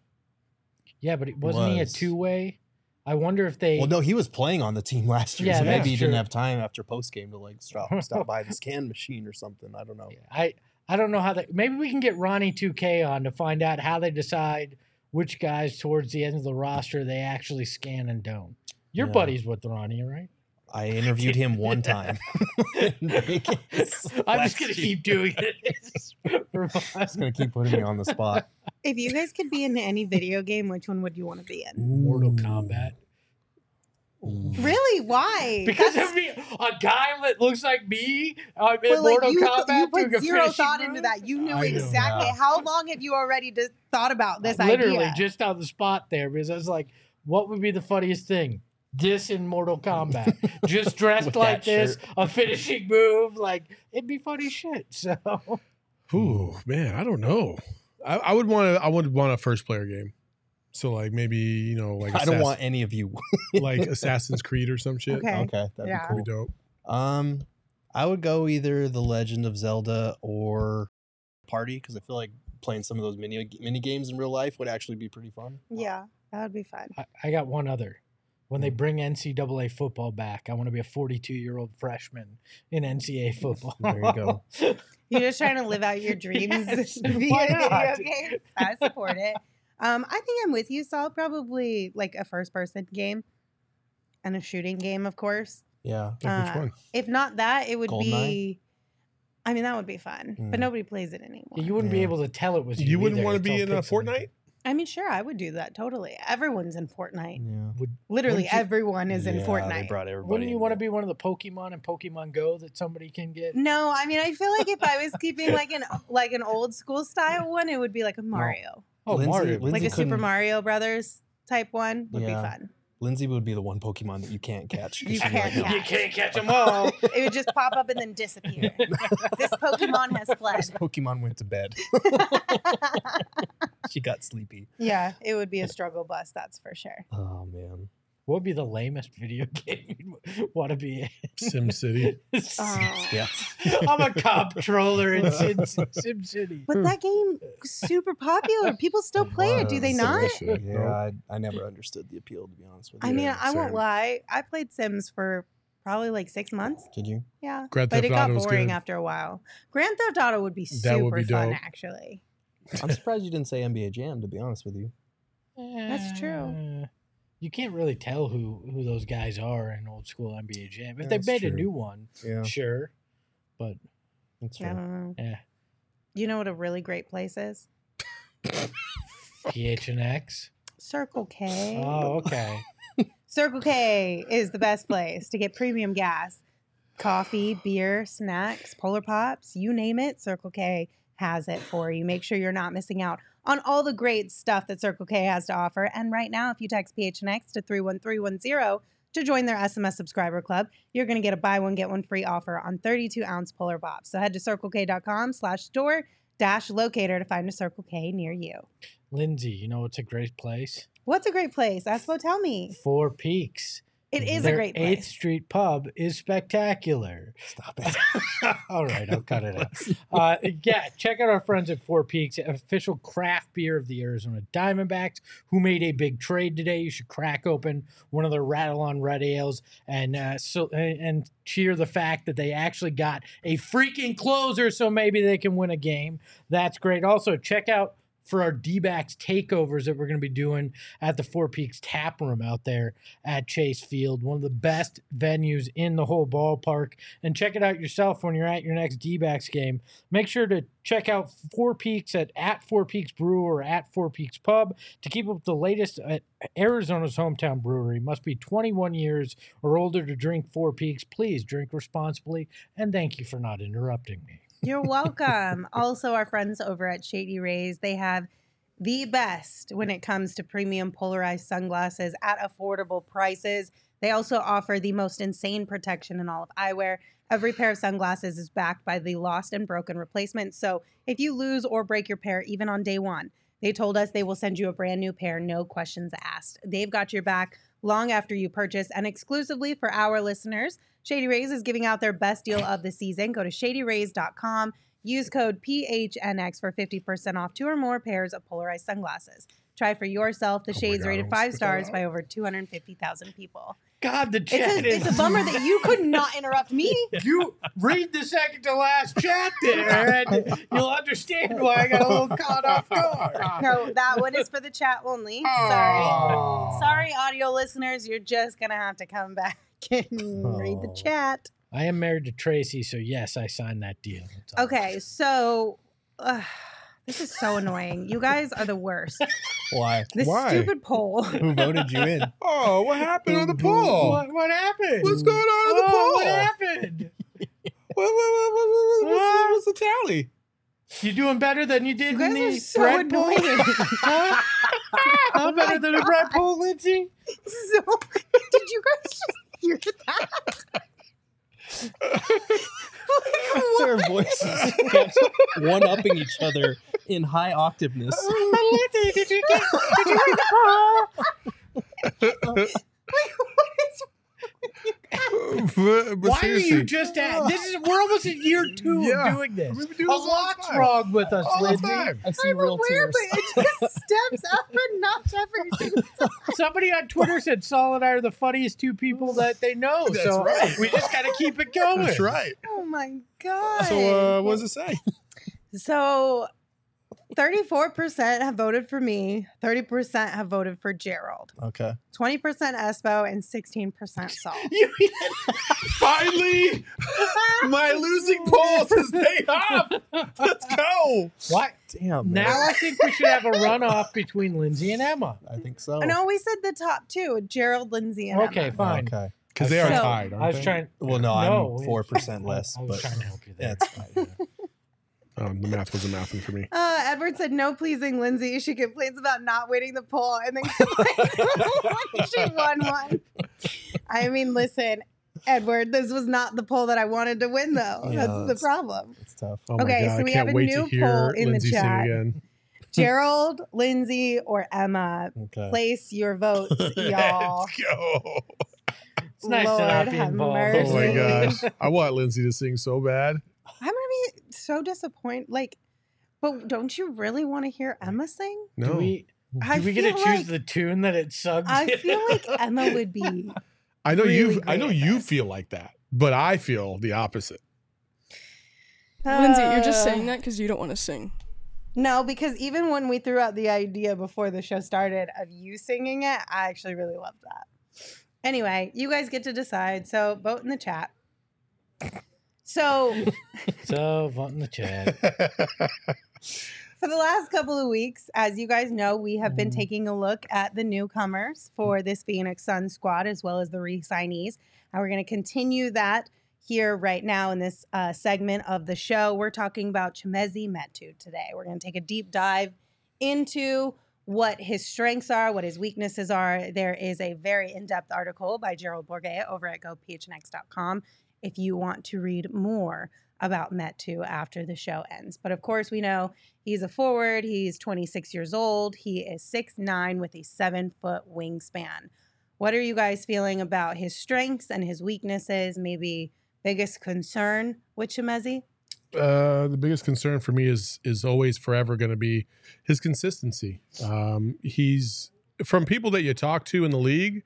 yeah, but it- wasn't he a two way? I wonder if they.
Well, no, he was playing on the team last year,
Yeah,
so maybe he didn't have time after post game to like stop stop by the scan machine or something. I don't know.
I I don't know how they. Maybe we can get Ronnie 2K on to find out how they decide which guys towards the end of the roster they actually scan and don't. Your
Yeah.
buddies with Ronnie, right?
I interviewed him one time.
I'm just gonna keep doing it. for fun.
Just gonna keep putting me on the spot.
If you guys could be in any video game, which one would you want to be in?
Mortal Kombat.
Really? Why?
Because
That's-
of me, a guy that looks like me. I'm in
but, like,
Mortal
you,
Kombat.
you
doing a
put zero
finishing
thought into that. You knew
I
exactly.
yeah.
How long have you already d- thought about this I
Literally
idea?
just on the spot there because I was like, what would be the funniest thing? This in Mortal Kombat, just dressed like this,
shirt.
a finishing move. Like it'd be funny shit. So
Ooh, man, I don't know. I, I would want to. I would want a first player game. So like maybe you know like
I don't want any of you.
like Assassin's Creed or some shit.
Okay.
okay, that'd
Yeah.
be
That'd be
cool.
dope.
Um, I would go either The Legend of Zelda or Party because I feel like playing some of those mini mini games in real life would actually be pretty fun.
Yeah, that would be fun.
I, I got one other. When they bring NCAA football back, I want to be a 42 year old freshman in NCAA football.
There you go.
You're just trying to live out your dreams
Yes,
via video games. I support it. Um, I think I'm with you, Saul. Probably like a first person game and a shooting game, of course.
Yeah.
Uh,
which one?
If not that, it would
Goldeneye?
be. I mean, that would be fun, but
Mm.
nobody plays it anymore.
you wouldn't be able to tell it was you.
You wouldn't want to be in a
pixelated.
Fortnite?
I mean, sure, I would do that totally. Everyone's in Fortnite.
Yeah.
Would,
Literally,
Wouldn't you-
everyone is in
Yeah, They
Fortnite.
brought everybody.
wouldn't you
in
want to
there.
be one of the Pokemon in Pokemon Go that somebody can get?
No, I mean, I feel like if I was keeping like an like an old school style one, it would be like a Mario,
Oh,
Lindsay-
Mario.
Lindsay
like a Super
couldn't-
Mario Brothers type one would
Yeah.
be fun.
Lindsay would be the one Pokemon that you can't catch.
You can't
"No."
catch.
You can't catch them all.
It would just pop up and then disappear. this Pokemon has fled.
This Pokemon went to bed. she got sleepy.
yeah, it would be a struggle bus, that's for sure.
Oh man.
What would be the lamest video game you'd want to be
Sim City.
in?
Yeah.
I'm a comptroller in Sim, Sim City.
But that game super popular. People still play it, do they not?
Yeah. I, I never understood the appeal to be honest with you.
I mean,
Yeah,
I won't lie. I played Sims for probably like six months.
Did you?
Yeah.
Grand
but
Theft
it got
Auto
boring after a while. Grand Theft Auto would be super
That would be
fun,
dope.
actually.
I'm surprised you didn't say NBA Jam. To be honest with you.
That's true.
Eh. You can't really tell who who those guys are in old school NBA Jam. If they
That's
made a new one,
Yeah,
sure. But
that's
I
fair.
don't know.
eh,
You know what a really great place is?
PHNX.
Circle K.
Oh, okay.
Circle K is the best place to get premium gas. Coffee, beer, snacks, polar pops, you name it, Circle K has it for you. Make sure you're not missing out on all the great stuff that Circle K has to offer. And right now, if you text PHNX to 31310 to join their SMS subscriber club, you're going to get a buy one, get one free offer on 32 ounce polar pops. So head to circlek.com slash store dash locator to find a Circle K near you.
Lindsay, you know it's a great place?
What's a great place? Espo, tell me.
Four Peaks.
It is
Their
a great
8th. Street pub is spectacular.
Stop it.
All right, I'll cut it out. Uh, yeah, check out our friends at Four Peaks, official craft beer of the Arizona Diamondbacks, who made a big trade today. You should crack open one of their Rattle on Red ales and uh, so and cheer the fact that they actually got a freaking closer, so maybe they can win a game. That's great. Also, check out for our D-backs takeovers that we're going to be doing at the Four Peaks Tap Room out there at Chase Field, one of the best venues in the whole ballpark. And check it out yourself when you're at your next D-backs game. Make sure to check out Four Peaks at at Four Peaks Brew or at Four Peaks Pub to keep up with the latest at Arizona's hometown brewery. Must be 21 years or older to drink Four Peaks. Please drink responsibly, and thank you for not interrupting me.
You're welcome. also, our friends over at Shady Rays, they have the best when it comes to premium polarized sunglasses at affordable prices. They also offer the most insane protection in all of eyewear. Every pair of sunglasses is backed by the lost and broken replacement. So if you lose or break your pair, even on day one, they told us they will send you a brand new pair, no questions asked. They've got your back long after you purchase. And exclusively for our listeners, Shady Rays is giving out their best deal of the season. Go to shadyrays.com, use code PHNX for 50% off two or more pairs of polarized sunglasses. Try for yourself. The
Oh
shades
God,
rated five stars by over 250,000 people.
God, the
It's
chat
a,
is
it's a bummer that you could not interrupt me.
you read the second to last chat there, and you'll understand why I got a little caught off guard.
No, that one is for the chat only. Sorry. Sorry, audio listeners. You're just going to have to come back and read the
Oh.
chat.
I am married to Tracy, so yes, I signed that deal. That's all.
Okay, so uh, this is so annoying. You guys are the worst.
Why?
This
Why?
stupid poll.
Who voted you in?
Oh, what happened on the poll?
What, what happened?
What's going on on the
Oh,
poll?
What happened?
What, what, what, what, what, what's, the, what's the tally?
You're doing better than you did
You
in
guys are
the
so
bread poll?
annoying.
Huh? How better than a bread poll, Lindsay?
so Did you guys just hear that?
Their voices kept one upping each other in high octaveness.
but, but
Why are you just at this? Is we're almost in year two
Yeah.
of doing this.
Doing
A
this all
lot's
time.
wrong with us,
all
Lindsay.
I see
I'm
real
aware,
tears.
but it just steps up and knocks every single time.
Somebody on Twitter said Saul and I are the funniest two people that they know.
That's
so
right.
we just got to keep it going.
That's right.
Oh my god!
So, uh, what does it say?
So, 34% have voted for me, 30% have voted for Gerald,
Okay.
20% Espo, and 16% Saul.
You-
Finally, my losing polls has paid off. Let's go.
what?
Damn. man.
Now I think we should have a runoff between Lindsay and Emma.
I think so.
No, we said the top two Gerald, Lindsay, and Emma.
Okay,
Emma.
fine.
Okay.
Because they are
So-
tied. Aren't
I was
they?
trying.
Well, no,
No,
I'm four percent less,
I was
but
trying to help you there.
that's fine.
Um, the math wasn't mathing for me.
Uh, Edward said, no pleasing Lindsay. She complains about not winning the poll and then complains she won one. I mean, listen, Edward, this was not the poll that I wanted to win, though.
Yeah,
That's the problem.
It's tough.
Oh my
Okay,
God,
so we have a new
to hear
poll in the
Lindsay sing
chat.
again.
Gerald, Lindsay, or Emma,
Okay.
place your votes, y'all.
Let's go.
It's nice to not be
have
involved.
Oh my gosh. I want Lindsay to sing so bad.
I'm gonna be so disappointed. Like, but don't you really want to hear Emma sing?
No.
Do we?
I
Do we get to choose
like-
the tune that it sucks?
I feel like Emma would be.
I know
really
you I know you
this.
feel like that, but I feel the opposite.
Lindsay, you're just
Uh,
saying that because you don't want to sing.
No, because even when we threw out the idea before the show started of you singing it, I actually really loved that. Anyway, you guys get to decide. So vote in the chat. So
so vote in the chat.
For the last couple of weeks, as you guys know, we have been
Mhm.
taking a look at the newcomers for this Phoenix Sun squad as well as the re signees. And we're going to continue that here right now in this uh, segment of the show. We're talking about Chimezie Metu today. We're going to take a deep dive into what his strengths are, what his weaknesses are. There is a very in depth article by Gerald Bourguet over at gophnx.com if you want to read more about Metu after the show ends. But of course, we know he's a forward. He's 26 years old. He is 6'9 with a seven foot wingspan. What are you guys feeling about his strengths and his weaknesses? Maybe biggest concern with Chimezie?
uh, the biggest concern for me is is always forever going to be his consistency. Um, he's from people that you talk to in the league.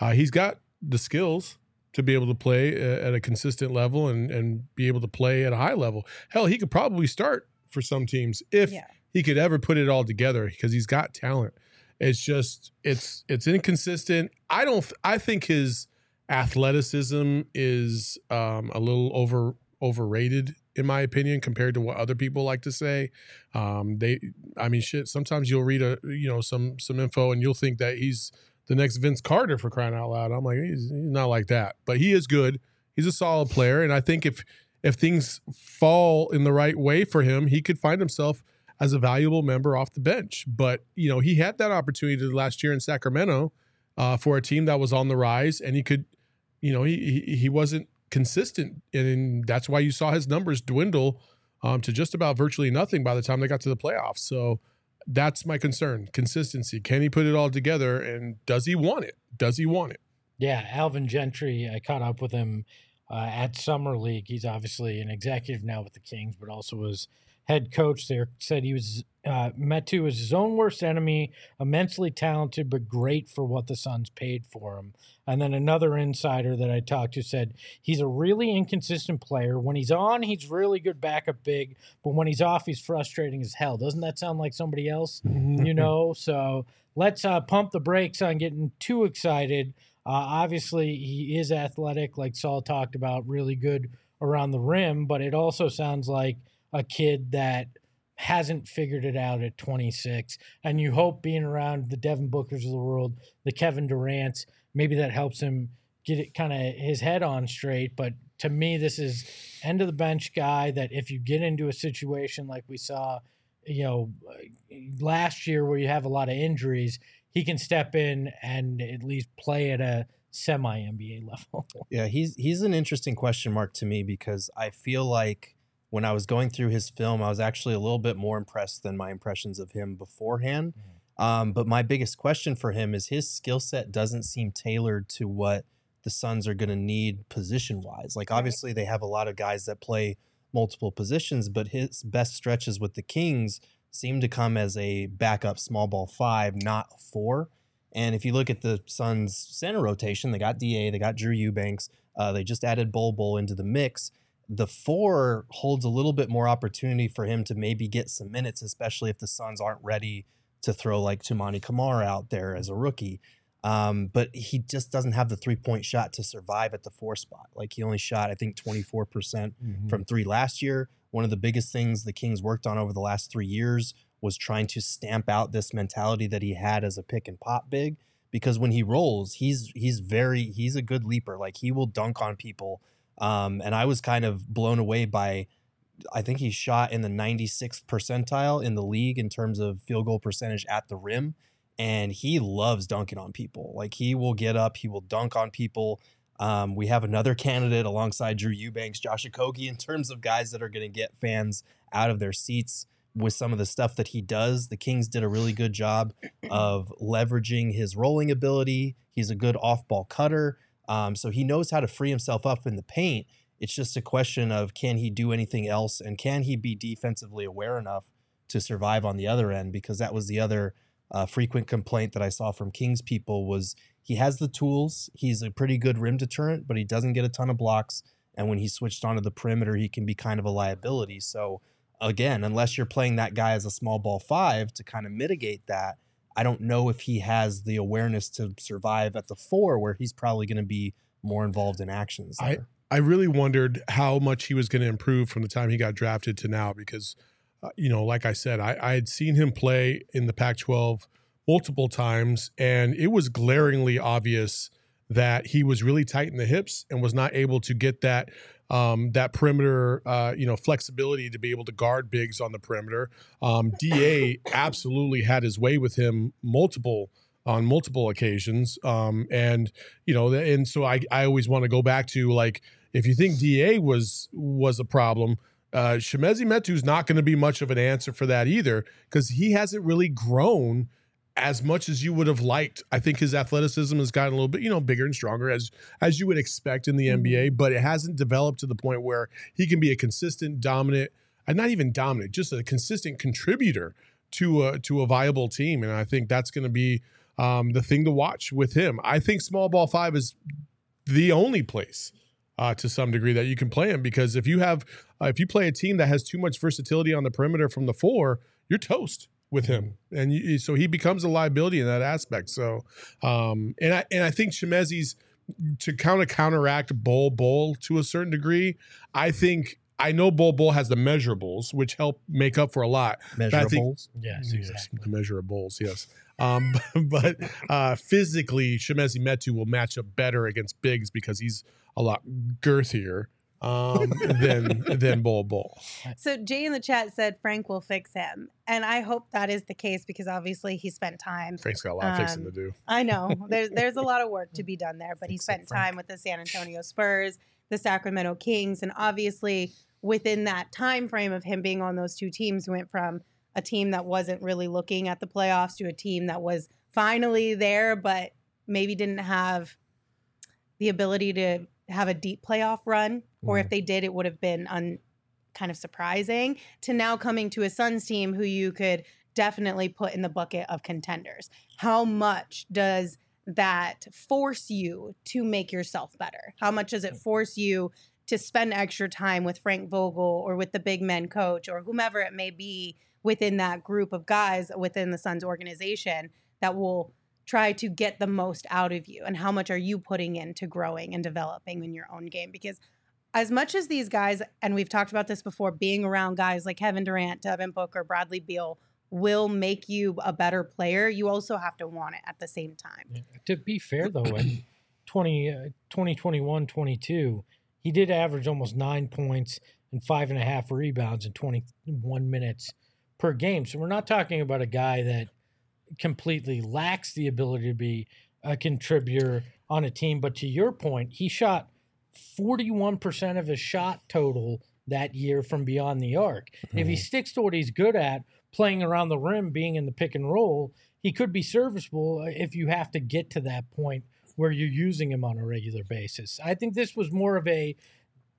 Uh, he's got the skills to be able to play at a consistent level and and be able to play at a high level. Hell, he could probably start for some teams if
Yeah.
he could ever put it all together because he's got talent. It's just it's it's inconsistent. I don't. I think his athleticism is um, a little over overrated in my opinion compared to what other people like to say. Um, they, I mean, shit. Sometimes you'll read a you know some some info and you'll think that he's the next Vince Carter for crying out loud. I'm like, he's, he's not like that, but he is good. He's a solid player, and I think if if things fall in the right way for him, he could find himself as a valuable member off the bench. But you know, he had that opportunity last year in Sacramento uh, for a team that was on the rise, and he could, you know, he he, he wasn't consistent, and that's why you saw his numbers dwindle um, to just about virtually nothing by the time they got to the playoffs. So that's my concern: consistency. Can he put it all together, and does he want it? Does he want it?
Yeah, Alvin Gentry. I caught up with him uh, at Summer League. He's obviously an executive now with the Kings, but also was head coach there. Said he was uh, Metu is his own worst enemy. Immensely talented, but great for what the Suns paid for him. And then another insider that I talked to said he's a really inconsistent player. When he's on, he's really good backup big, but when he's off, he's frustrating as hell. Doesn't that sound like somebody else? you know so let's uh, pump the brakes on getting too excited uh, obviously he is athletic like saul talked about really good around the rim but it also sounds like a kid that hasn't figured it out at 26 and you hope being around the devin bookers of the world the kevin durant's maybe that helps him get it kind of his head on straight but to me this is end of the bench guy that if you get into a situation like we saw you know last year where you have a lot of injuries he can step in and at least play at a semi NBA level.
Yeah, he's he's an interesting question mark to me because I feel like when I was going through his film, I was actually a little bit more impressed than my impressions of him beforehand. Um, but my biggest question for him is his skill set doesn't seem tailored to what the Suns are going to need position wise. Like obviously they have a lot of guys that play multiple positions, but his best stretches with the Kings seem to come as a backup small ball five, not four. And if you look at the Suns center rotation, they got Da, they got Drew Eubanks, uh, they just added Bol Bol into the mix. The four holds a little bit more opportunity for him to maybe get some minutes, especially if the Suns aren't ready to throw like Tumani Kamara out there as a rookie. Um, but he just doesn't have the three point shot to survive at the four spot. Like he only shot, I think, 24% from three last year. One of the biggest things the Kings worked on over the last three years was trying to stamp out this mentality that he had as a pick and pop big. Because when he rolls, he's he's very he's a good leaper. Like he will dunk on people. Um, and I was kind of blown away by I think he shot in the 96th percentile in the league in terms of field goal percentage at the rim. And he loves dunking on people. Like he will get up, he will dunk on people. Um, we have another candidate alongside Drew Eubanks, Josh Okogie, in terms of guys that are going to get fans out of their seats with some of the stuff that he does. The Kings did a really good job of leveraging his rolling ability. He's a good off ball cutter. Um, so he knows how to free himself up in the paint. It's just a question of can he do anything else and can he be defensively aware enough to survive on the other end? Because that was the other uh, frequent complaint that I saw from Kings people was he has the tools. He's a pretty good rim deterrent, but he doesn't get a ton of blocks. And when he's switched onto the perimeter, he can be kind of a liability. So again, unless you're playing that guy as a small ball five to kind of mitigate that, I don't know if he has the awareness to survive at the four where he's probably going to be more involved in actions.
I. I really wondered how much he was going to improve from the time he got drafted to now because, uh, you know, like I said, I, I had seen him play in the Pac 12 multiple times, and it was glaringly obvious that he was really tight in the hips and was not able to get that um, that perimeter, uh, you know, flexibility to be able to guard bigs on the perimeter. Um, Da absolutely had his way with him multiple on multiple occasions, um, and you know, and so I I always want to go back to like if you think Da was was a problem. Uh, Chimezie Metu's not going to be much of an answer for that either because he hasn't really grown as much as you would have liked. I think his athleticism has gotten a little bit, you know, bigger and stronger as as you would expect in the NBA, but it hasn't developed to the point where he can be a consistent, dominant, and not even dominant, just a consistent contributor to a to a viable team. And I think that's going to be um, the thing to watch with him. I think small ball five is the only place. Uh, to some degree that you can play him because if you have uh, if you play a team that has too much versatility on the perimeter from the four, you're toast with him, and you, so he becomes a liability in that aspect. So, um, and I and I think Chimezie's to kind of counteract Bol Bol to a certain degree. I think I know Bol Bol has the measurables, which help make up for a lot. I think-
Measurables.
Yes,
Yes,
exactly.
the measurables, yes. Um, but uh, physically, Chimezie Metu will match up better against bigs because he's a lot girthier um, than than Bol Bol.
So Jay in the chat said Frank will fix him, and I hope that is the case because obviously he spent time.
Frank's got a lot of fixing to
Um,
do.
I know there's there's a lot of work to be done there, but he spent time with the San Antonio Spurs, the Sacramento Kings, and obviously within that time frame of him being on those two teams, went from a team that wasn't really looking at the playoffs to a team that was finally there, but maybe didn't have the ability to have a deep playoff run, or if they did, it would have been un, kind of surprising. To now coming to a Suns team who you could definitely put in the bucket of contenders. How much does that force you to make yourself better? How much does it mm. force you to spend extra time with Frank Vogel or with the big men coach or whomever it may be within that group of guys within the Suns organization that will try to get the most out of you? And how much are you putting into growing and developing in your own game? Because as much as these guys, and we've talked about this before, being around guys like Kevin Durant, Devin Booker, Bradley Beal will make you a better player, you also have to want it at the same time.
To be fair, though, in 20, uh, 2021 22, he did average almost nine points and five and a half rebounds in 21 minutes per game. So we're not talking about a guy that completely lacks the ability to be a contributor on a team. But to your point, he shot 41% of his shot total that year from beyond the arc. If he sticks to what he's good at, playing around the rim, being in the pick and roll, he could be serviceable uh, if you have to get to that point where you're using him on a regular basis. I think this was more of a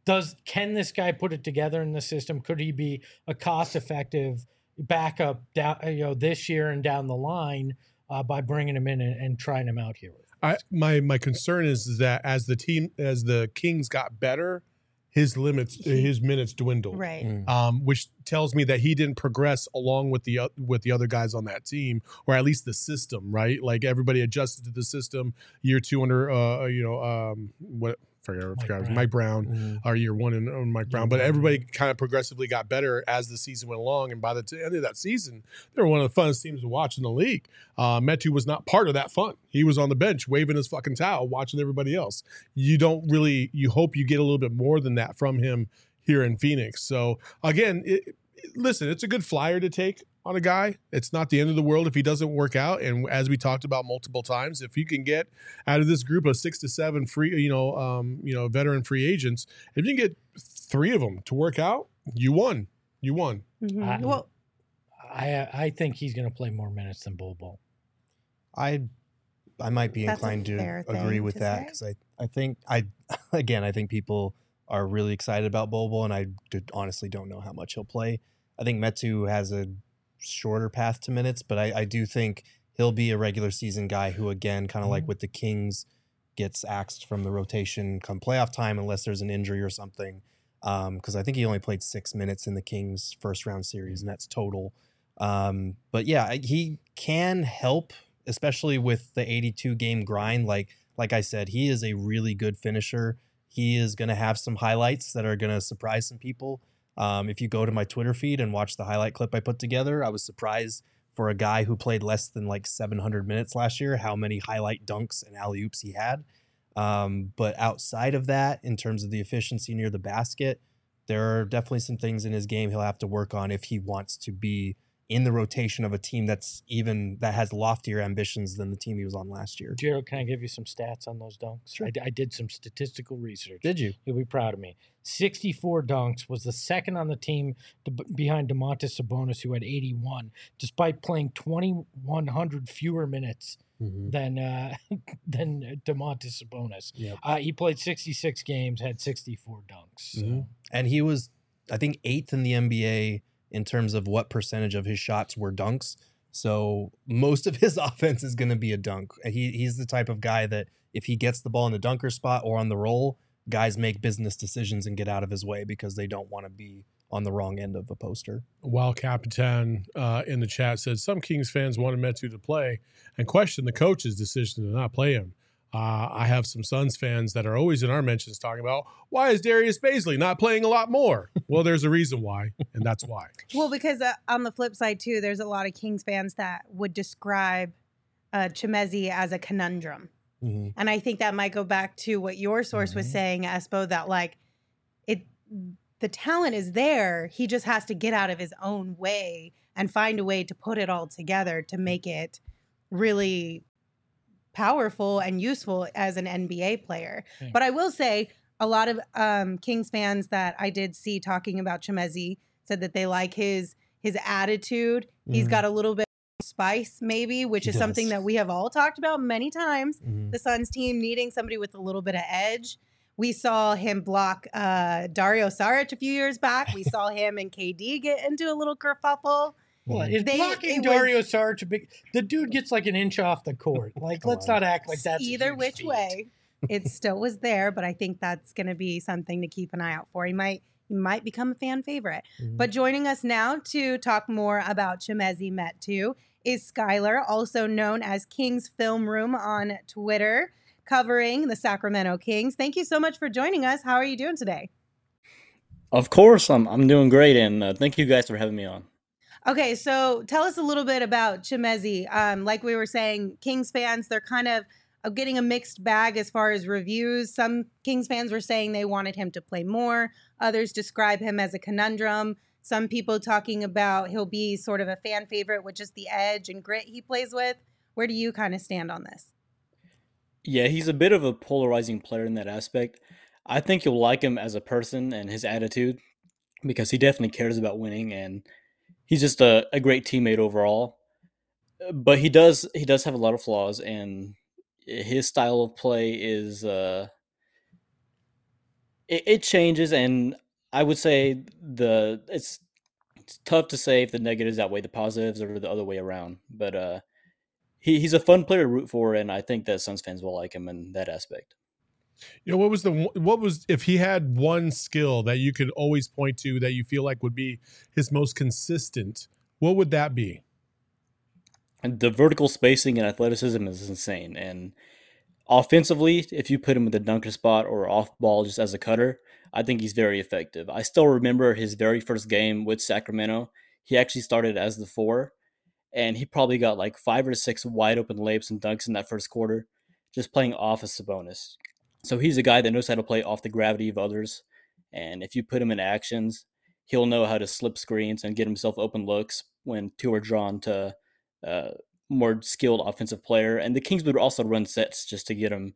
does can this guy put it together in the system? Could he be a cost effective backup down you know this year and down the line uh, by bringing him in and, and trying him out here?
I my my concern is that as the team as the Kings got better, his limits his minutes dwindled.
Right.
Mm.
Um, which tells me that he didn't progress along with the o- with the other guys on that team, or at least the system, right? Like everybody adjusted to the system. Year two under, uh, you know, um, what forget, I forgot, it was
Brown.
Mike Brown,
Mhm.
our year one and and Mike Brown. But everybody kind of progressively got better as the season went along, and by the t- end of that season, they were one of the funnest teams to watch in the league. Uh, Metu was not part of that fun. He was on the bench waving his fucking towel, watching everybody else. You don't really. You hope you get a little bit more than that from him here in Phoenix. So again, it- listen, it's a good flyer to take on a guy. It's not the end of the world if he doesn't work out. And as we talked about multiple times, if you can get out of this group of six to seven free, you know, um, you know, veteran free agents, if you can get three of them to work out, you won. You won.
Mhm.
I-
well,
I I think he's going to play more minutes than Bol Bol.
I I might be
That's
inclined to agree with
to
that because I I think I again I think people are really excited about Bobo and I d- honestly don't know how much he'll play. I think Metu has a shorter path to minutes, but I, I do think he'll be a regular season guy who again kind of like mm-hmm. with the Kings gets axed from the rotation come playoff time unless there's an injury or something. Um, because I think he only played six minutes in the Kings first round series, mm-hmm. and that's total. Um, but yeah, he can help, especially with the 82 game grind. Like like I said, he is a really good finisher. He is going to have some highlights that are going to surprise some people. Um, if you go to my Twitter feed and watch the highlight clip I put together, I was surprised for a guy who played less than like 700 minutes last year how many highlight dunks and alley oops he had. Um, but outside of that, in terms of the efficiency near the basket, there are definitely some things in his game he'll have to work on if he wants to be in the rotation of a team that's even that has loftier ambitions than the team he was on last year.
Gerald, can I give you some stats on those dunks?
Sure.
I, I did some statistical research.
Did you?
You'll be proud of me. 64 dunks was the second on the team to, behind Domantas Sabonis, who had 81, despite playing 2,100 fewer minutes than uh, than Domantas Sabonis.
Yep.
Uh, he played 66 games, had 64 dunks. So.
Mhm. And he was, I think, eighth in the NBA in terms of what percentage of his shots were dunks. So most of his offense is going to be a dunk. He, he's the type of guy that if he gets the ball in the dunker spot or on the roll, guys make business decisions and get out of his way because they don't want to be on the wrong end of a poster.
While Capitan uh, in the chat said some Kings fans wanted Metu to play and questioned the coach's decision to not play him. Uh, I have some Suns fans that are always in our mentions talking about why is Darius Bazley not playing a lot more? well, there's a reason why, and that's why.
Well, because uh, on the flip side too, there's a lot of Kings fans that would describe uh, Chimezie as a conundrum,
Mhm.
and I think that might go back to what your source was
Mhm.
saying, Espo. That like it, the talent is there. He just has to get out of his own way and find a way to put it all together to make it really powerful and useful as an NBA player. But I will say a lot of um, Kings fans that I did see talking about Chimezie said that they like his his attitude. He's
Mhm.
got a little bit of spice, maybe, which is something that we have all talked about many times.
Mhm.
The Suns team needing somebody with a little bit of edge. We saw him block uh, Dario Saric a few years back. We saw him and KD get into a little kerfuffle.
Well, is
They-
blocking
it was-
Dario Saric a big? The dude gets like an inch off the court. Like, let's not act like that's a
either
huge
which
feat.
way it still was there but i think that's going to be something to keep an eye out for he might he might become a fan favorite
Mhm.
but joining us now to talk more about chimezie metu is skyler also known as king's film room on twitter covering the sacramento kings thank you so much for joining us how are you doing today
Of course, I'm I'm doing great, and uh, thank you guys for having me on.
Okay, so tell us a little bit about Chimezie. Um, like we were saying, Kings fans, they're kind of uh, getting a mixed bag as far as reviews. Some Kings fans were saying they wanted him to play more, others describe him as a conundrum. Some people talking about he'll be sort of a fan favorite with just the edge and grit he plays with. Where do you kind of stand on this?
Yeah, he's a bit of a polarizing player in that aspect. I think you'll like him as a person and his attitude because he definitely cares about winning and he's just a, a great teammate overall. But he does he does have a lot of flaws and his style of play is uh it, it changes and I would say the it's it's tough to say if the negatives outweigh the positives or the other way around. But uh he, he's a fun player to root for, and I think that Suns fans will like him in that aspect.
You know what was the what was if he had one skill that you could always point to that you feel like would be his most consistent? What would that be?
The vertical spacing and athleticism is insane. And offensively, if you put him in the dunker spot or off ball just as a cutter, I think he's very effective. I still remember his very first game with Sacramento. He actually started as the four, and he probably got like five or six wide open layups and dunks in that first quarter, just playing off a Sabonis. So he's a guy that knows how to play off the gravity of others, and if you put him in actions, he'll know how to slip screens and get himself open looks when two are drawn to uh, more skilled offensive player. And the Kings would also run sets just to get him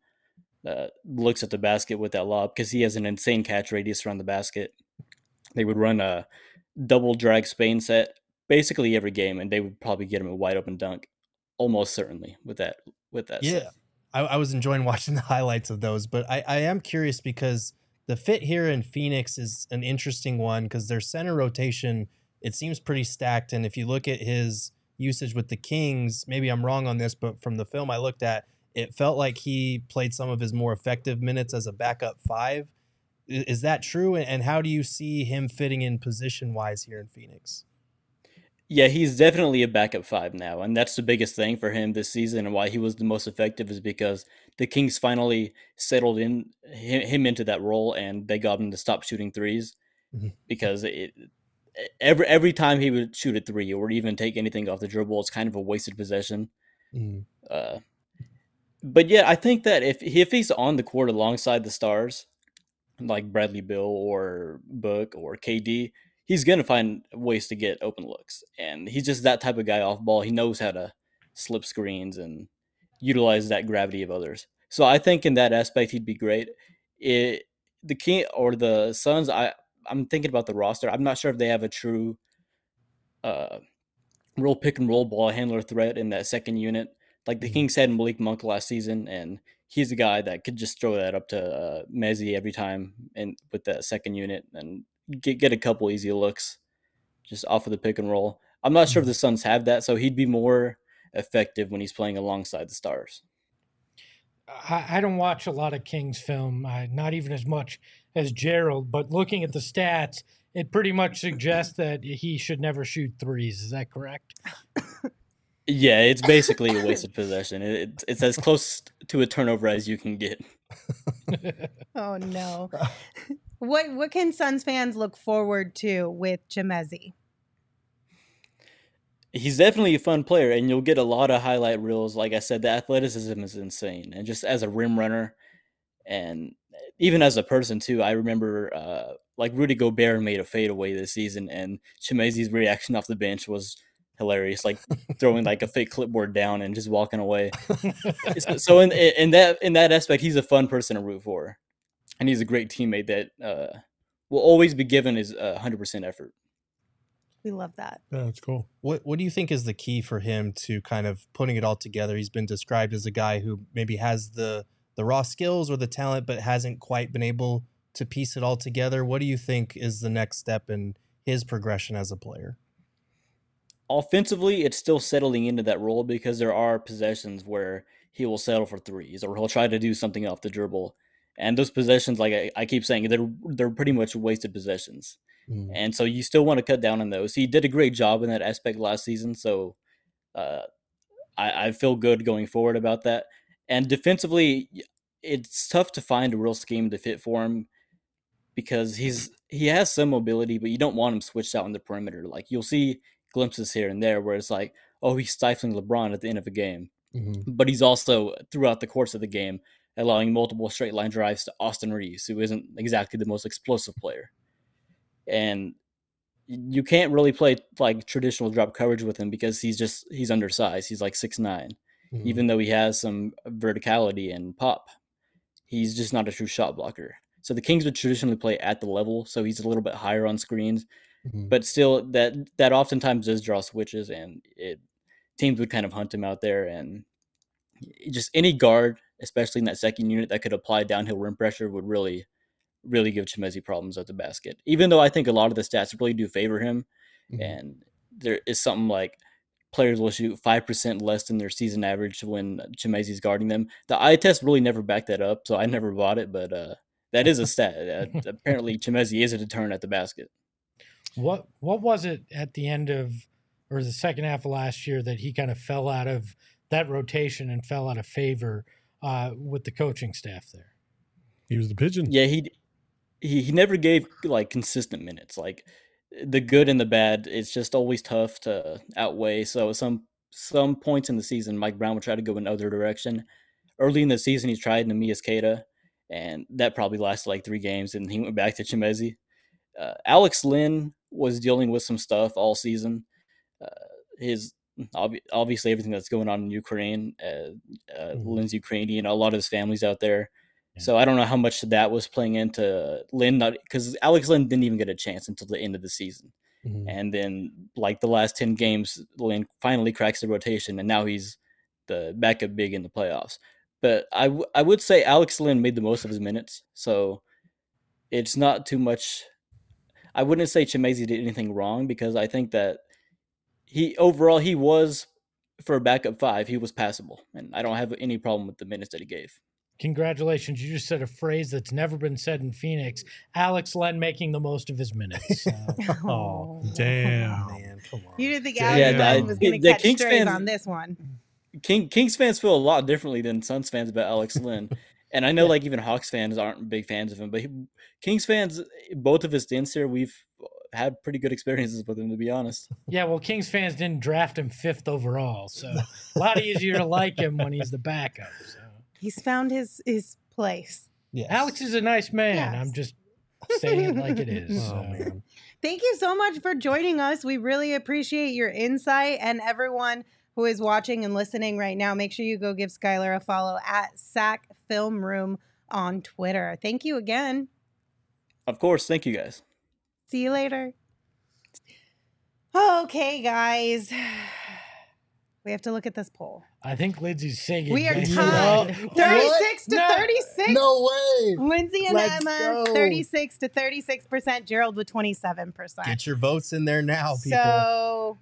uh, looks at the basket with that lob because he has an insane catch radius around the basket. They would run a double drag Spain set basically every game, and they would probably get him a wide open dunk, almost certainly with that with that.
Yeah, I, I, was enjoying watching the highlights of those, but I, I am curious because the fit here in Phoenix is an interesting one because their center rotation it seems pretty stacked, and if you look at his usage with the Kings, maybe I'm wrong on this, but from the film I looked at, it felt like he played some of his more effective minutes as a backup five. Is that true? And how do you see him fitting in position wise here in Phoenix?
Yeah, he's definitely a backup five now, and that's the biggest thing for him this season. And why he was the most effective is because the Kings finally settled in him into that role, and they got him to stop shooting 3s mm-hmm. because it, every every time he would shoot a three or even take anything off the dribble, it's kind of a wasted possession. Mm-hmm. Uh, but yeah, I think that if if he's on the court alongside the stars, like Bradley Beal or Book or KD, he's gonna find ways to get open looks, and he's just that type of guy off ball. He knows how to slip screens and utilize that gravity of others. So I think in that aspect he'd be great. It the King or the Suns, I I'm thinking about the roster. I'm not sure if they have a true uh real pick and roll ball handler threat in that second unit. Like the mm-hmm. Kings had Malik Monk last season, and he's a guy that could just throw that up to uh, Mezzi every time and with that second unit and get get a couple easy looks just off of the pick and roll. I'm not sure if mm-hmm. the Suns have that, so he'd be more effective when he's playing alongside the stars.
I, I don't watch a lot of Kings film, uh, not even as much as Gerald, but looking at the stats, it pretty much suggests that he should never shoot threes. Is that correct?
Yeah, it's basically a wasted possession. It, it's as close to a turnover as you can get.
oh no. What what can Suns fans look forward to with Chimezie?
He's definitely a fun player, and you'll get a lot of highlight reels. Like I said, the athleticism is insane, and just as a rim runner, and even as a person too. I remember uh, like Rudy Gobert made a fadeaway this season, and Chimezie's reaction off the bench was hilarious, like throwing like a fake clipboard down and just walking away. so in in that in that aspect, he's a fun person to root for and he's a great teammate that uh, will always be given his uh, hundred percent effort.
We love that.
Yeah, that's cool.
What What do you think is the key for him to kind of putting it all together? He's been described as a guy who maybe has the the raw skills or the talent, but hasn't quite been able to piece it all together. What do you think is the next step in his progression as a player?
Offensively, it's still settling into that role because there are possessions where he will settle for threes or he'll try to do something off the dribble and those possessions, like I, I keep saying, they're they're pretty much wasted possessions. Mm. And so you still want to cut down on those. He did a great job in that aspect last season, so uh, I, I feel good going forward about that. And defensively, it's tough to find a real scheme to fit for him because he's he has some mobility, but you don't want him switched out on the perimeter. Like you'll see glimpses here and there where it's like, oh, he's stifling LeBron at the end of a game, mm-hmm. but he's also throughout the course of the game allowing multiple straight line drives to Austin Reaves, who isn't exactly the most explosive player. And you can't really play like traditional drop coverage with him because he's just he's undersized. He's like six nine.
Mhm.
even though he has some verticality and pop. He's just not a true shot blocker. So the Kings would traditionally play at the level, so he's a little bit higher on screens,
Mhm.
but still that that oftentimes does draw switches, and it teams would kind of hunt him out there, and just any guard, especially in that second unit, that could apply downhill rim pressure would really, really give Chimezie problems at the basket. Even though I think a lot of the stats really do favor him,
Mhm.
and there is something like players will shoot five percent less than their season average when Chimezie's guarding them. The eye test really never backed that up, so I never bought it, but uh, that is a stat. Uh, apparently, Chimezie is a deterrent at the basket.
What what was it at the end of or the second half of last year that he kind of fell out of that rotation and fell out of favor uh, with the coaching staff there?
He was the pigeon.
Yeah, he he he never gave like consistent minutes. Like the good and the bad, it's just always tough to outweigh. So some some points in the season, Mike Brown would try to go in other direction. Early in the season, he tried Neemias Queta, and that probably lasted like three games, and he went back to Chimezie. Uh, Alex Len was dealing with some stuff all season. Uh, his obvi- obviously everything that's going on in Ukraine. Uh, uh,
Mhm.
Len's Ukrainian. A lot of his family's out there. So I don't know how much that was playing into Len, because Alex Len didn't even get a chance until the end of the season,
Mhm.
and then like the last ten games, Len finally cracks the rotation, and now he's the backup big in the playoffs. But I, w- I would say Alex Len made the most of his minutes, so it's not too much. I wouldn't say Chimezie did anything wrong because I think that he overall he was for a backup five he was passable, and I don't have any problem with the minutes that he gave.
Congratulations, you just said a phrase that's never been said in Phoenix. Alex Len making the most of his minutes. Uh,
Oh,
Damn.
man, come on.
You didn't think
Yeah,
Alex
the-
Len was going to
the
catch
Kings
strays
fans-
on this one.
King Kings fans feel a lot differently than Suns fans about Alex Len. And I know
Yeah.
like even Hawks fans aren't big fans of him, but he, Kings fans, both of his stints here, we've had pretty good experiences with him to be honest.
yeah, well, Kings fans didn't draft him fifth overall, so a lot easier to like him when he's the backup. So.
He's found his his place.
Yes.
Alex is a nice man.
Yes.
I'm just saying it like it is.
Oh
so.
man.
Thank you so much for joining us. We really appreciate your insight and everyone who is watching and listening right now. Make sure you go give Skyler a follow at SAC Film Room on Twitter. Thank you again.
Of course, thank you guys.
See you later. Okay, guys. We have to look at this poll.
I think Lindsay's singing.
We are
Guys,
tied.
you know-
36 to
No.
36.
way.
Lindsay and
Let's
Emma,
go.
36 to 36%. Gerald with 27%.
Get your votes in there now, people.
so,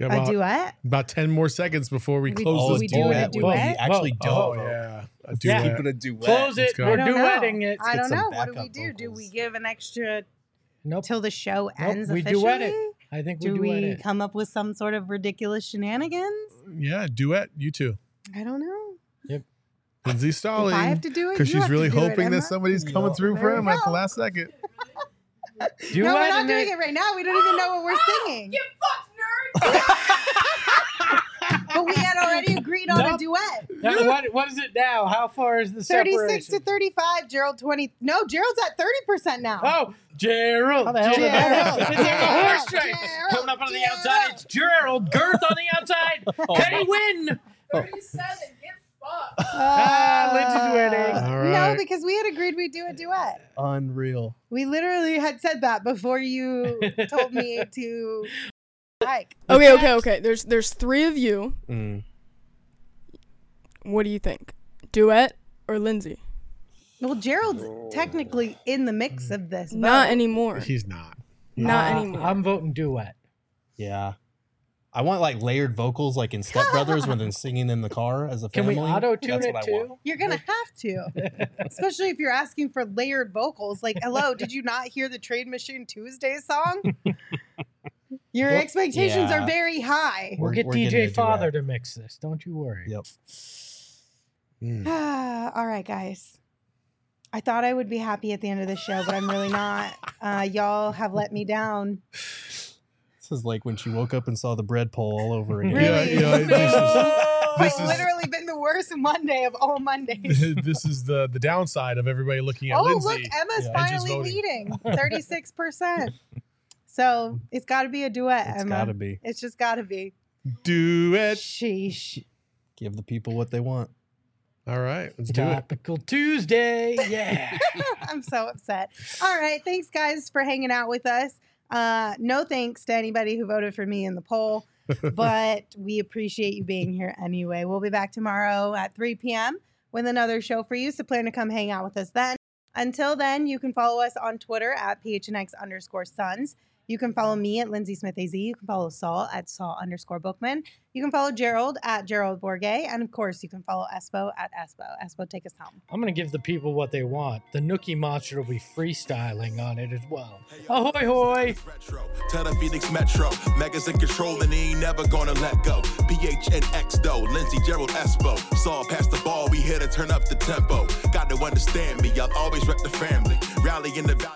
Got
a
about,
duet?
about 10 more seconds before we
We-
close
Oh,
this
we
poll.
do it a
Whoa,
duet?
we actually
Whoa.
Oh,
don't.
Oh, yeah. A
Yeah.
duet.
Keep it a duet.
Close it. We're
I
duetting it.
I don't know. What do we
backup
do? Do we give an extra
Nope.
till the show
Nope,
ends
we
officially?
duet it. I think we
Do
duet
we
it.
come up with some sort of ridiculous shenanigans?
Uh, yeah, duet. You two.
I don't know. Yep.
Lindsay
If
Stalling.
I have to do it,
Because she's
have to
really
do it,
hoping
Emma.
that somebody's coming
Yeah.
through
There
for
we
him at the last second.
Duet
No, we're not doing
it-
it right now. We don't even know what we're singing. but we had already agreed on a duet.
Now, what, what is it now? How far is the
36 to 35. Gerald 20. No, Gerald's at 30% now.
Oh, Gerald.
How the hell did
Gerald.
that
It's
happen?
like a horse
Gerald,
race.
Gerald,
Coming up on the outside, it's Gerald. Girth on the outside.
Oh,
Can he win?
37, get fucked.
Ah, Lindsay's winning.
All
No, because we had agreed we'd do a duet.
Unreal.
We literally had said that before you told me to like.
Okay, okay, okay. There's there's three of you.
Mm.
What do you think? Duet or Lindsay?
Well, Gerald's technically in the mix of this.
Not anymore.
He's not.
Not
Uh,
anymore.
I'm voting duet.
Yeah. I want like layered vocals like in Step Brothers when they're singing in the car as a family.
Can
family.
we auto tune it too?
You're gonna have to, especially if you're asking for layered vocals. Like, hello, did you not hear the Trade Machine Tuesday song? Your
Well,
expectations
yeah.
are very high.
We'll
We're-
get
we're getting a
DJ
duet.
Father to mix this. Don't you worry.
Yep.
All right, guys. I thought I would be happy at the end of the show, but I'm really not. Uh, y'all have let me down.
This is like when she woke up and saw the bread poll all over again.
Yeah,
Really?
you know, this is-
It's
This is-
literally been the worst Monday of all Mondays.
this is the the downside of everybody looking at
oh,
Lindsay.
look, Emma's
Yeah, and just
finally
voting.
leading 36%. So it's got to be a duet,
It's
Emma.
gotta be.
It's just got to be.
Duet.
Sheesh.
Give the people what they want.
All right, let's do it.
Topical Tuesday. Yeah.
I'm so upset. All right. Thanks, guys, for hanging out with us. Uh, no thanks to anybody who voted for me in the poll, but we appreciate you being here anyway. We'll be back tomorrow at 3 p.m. with another show for you. So plan to come hang out with us then. Until then, you can follow us on Twitter at PHNX underscore Suns. You can follow me at Lindsay Smith AZ. You can follow Saul at Saul underscore Bookman. You can follow Gerald at Gerald Bourguet. And of course, you can follow Espo at Espo. Espo, take us home.
I'm going to give the people what they want. The Nookie Monster will be freestyling on it as well. Ahoy, hoy!
Tell the Phoenix Metro, Megas in control and he ain't never gonna let go. PHNX though, Lindsay Gerald Espo. Saul, past the ball, we here to turn up the tempo. Got to understand me, I'll always rep the family. Rally in the valley.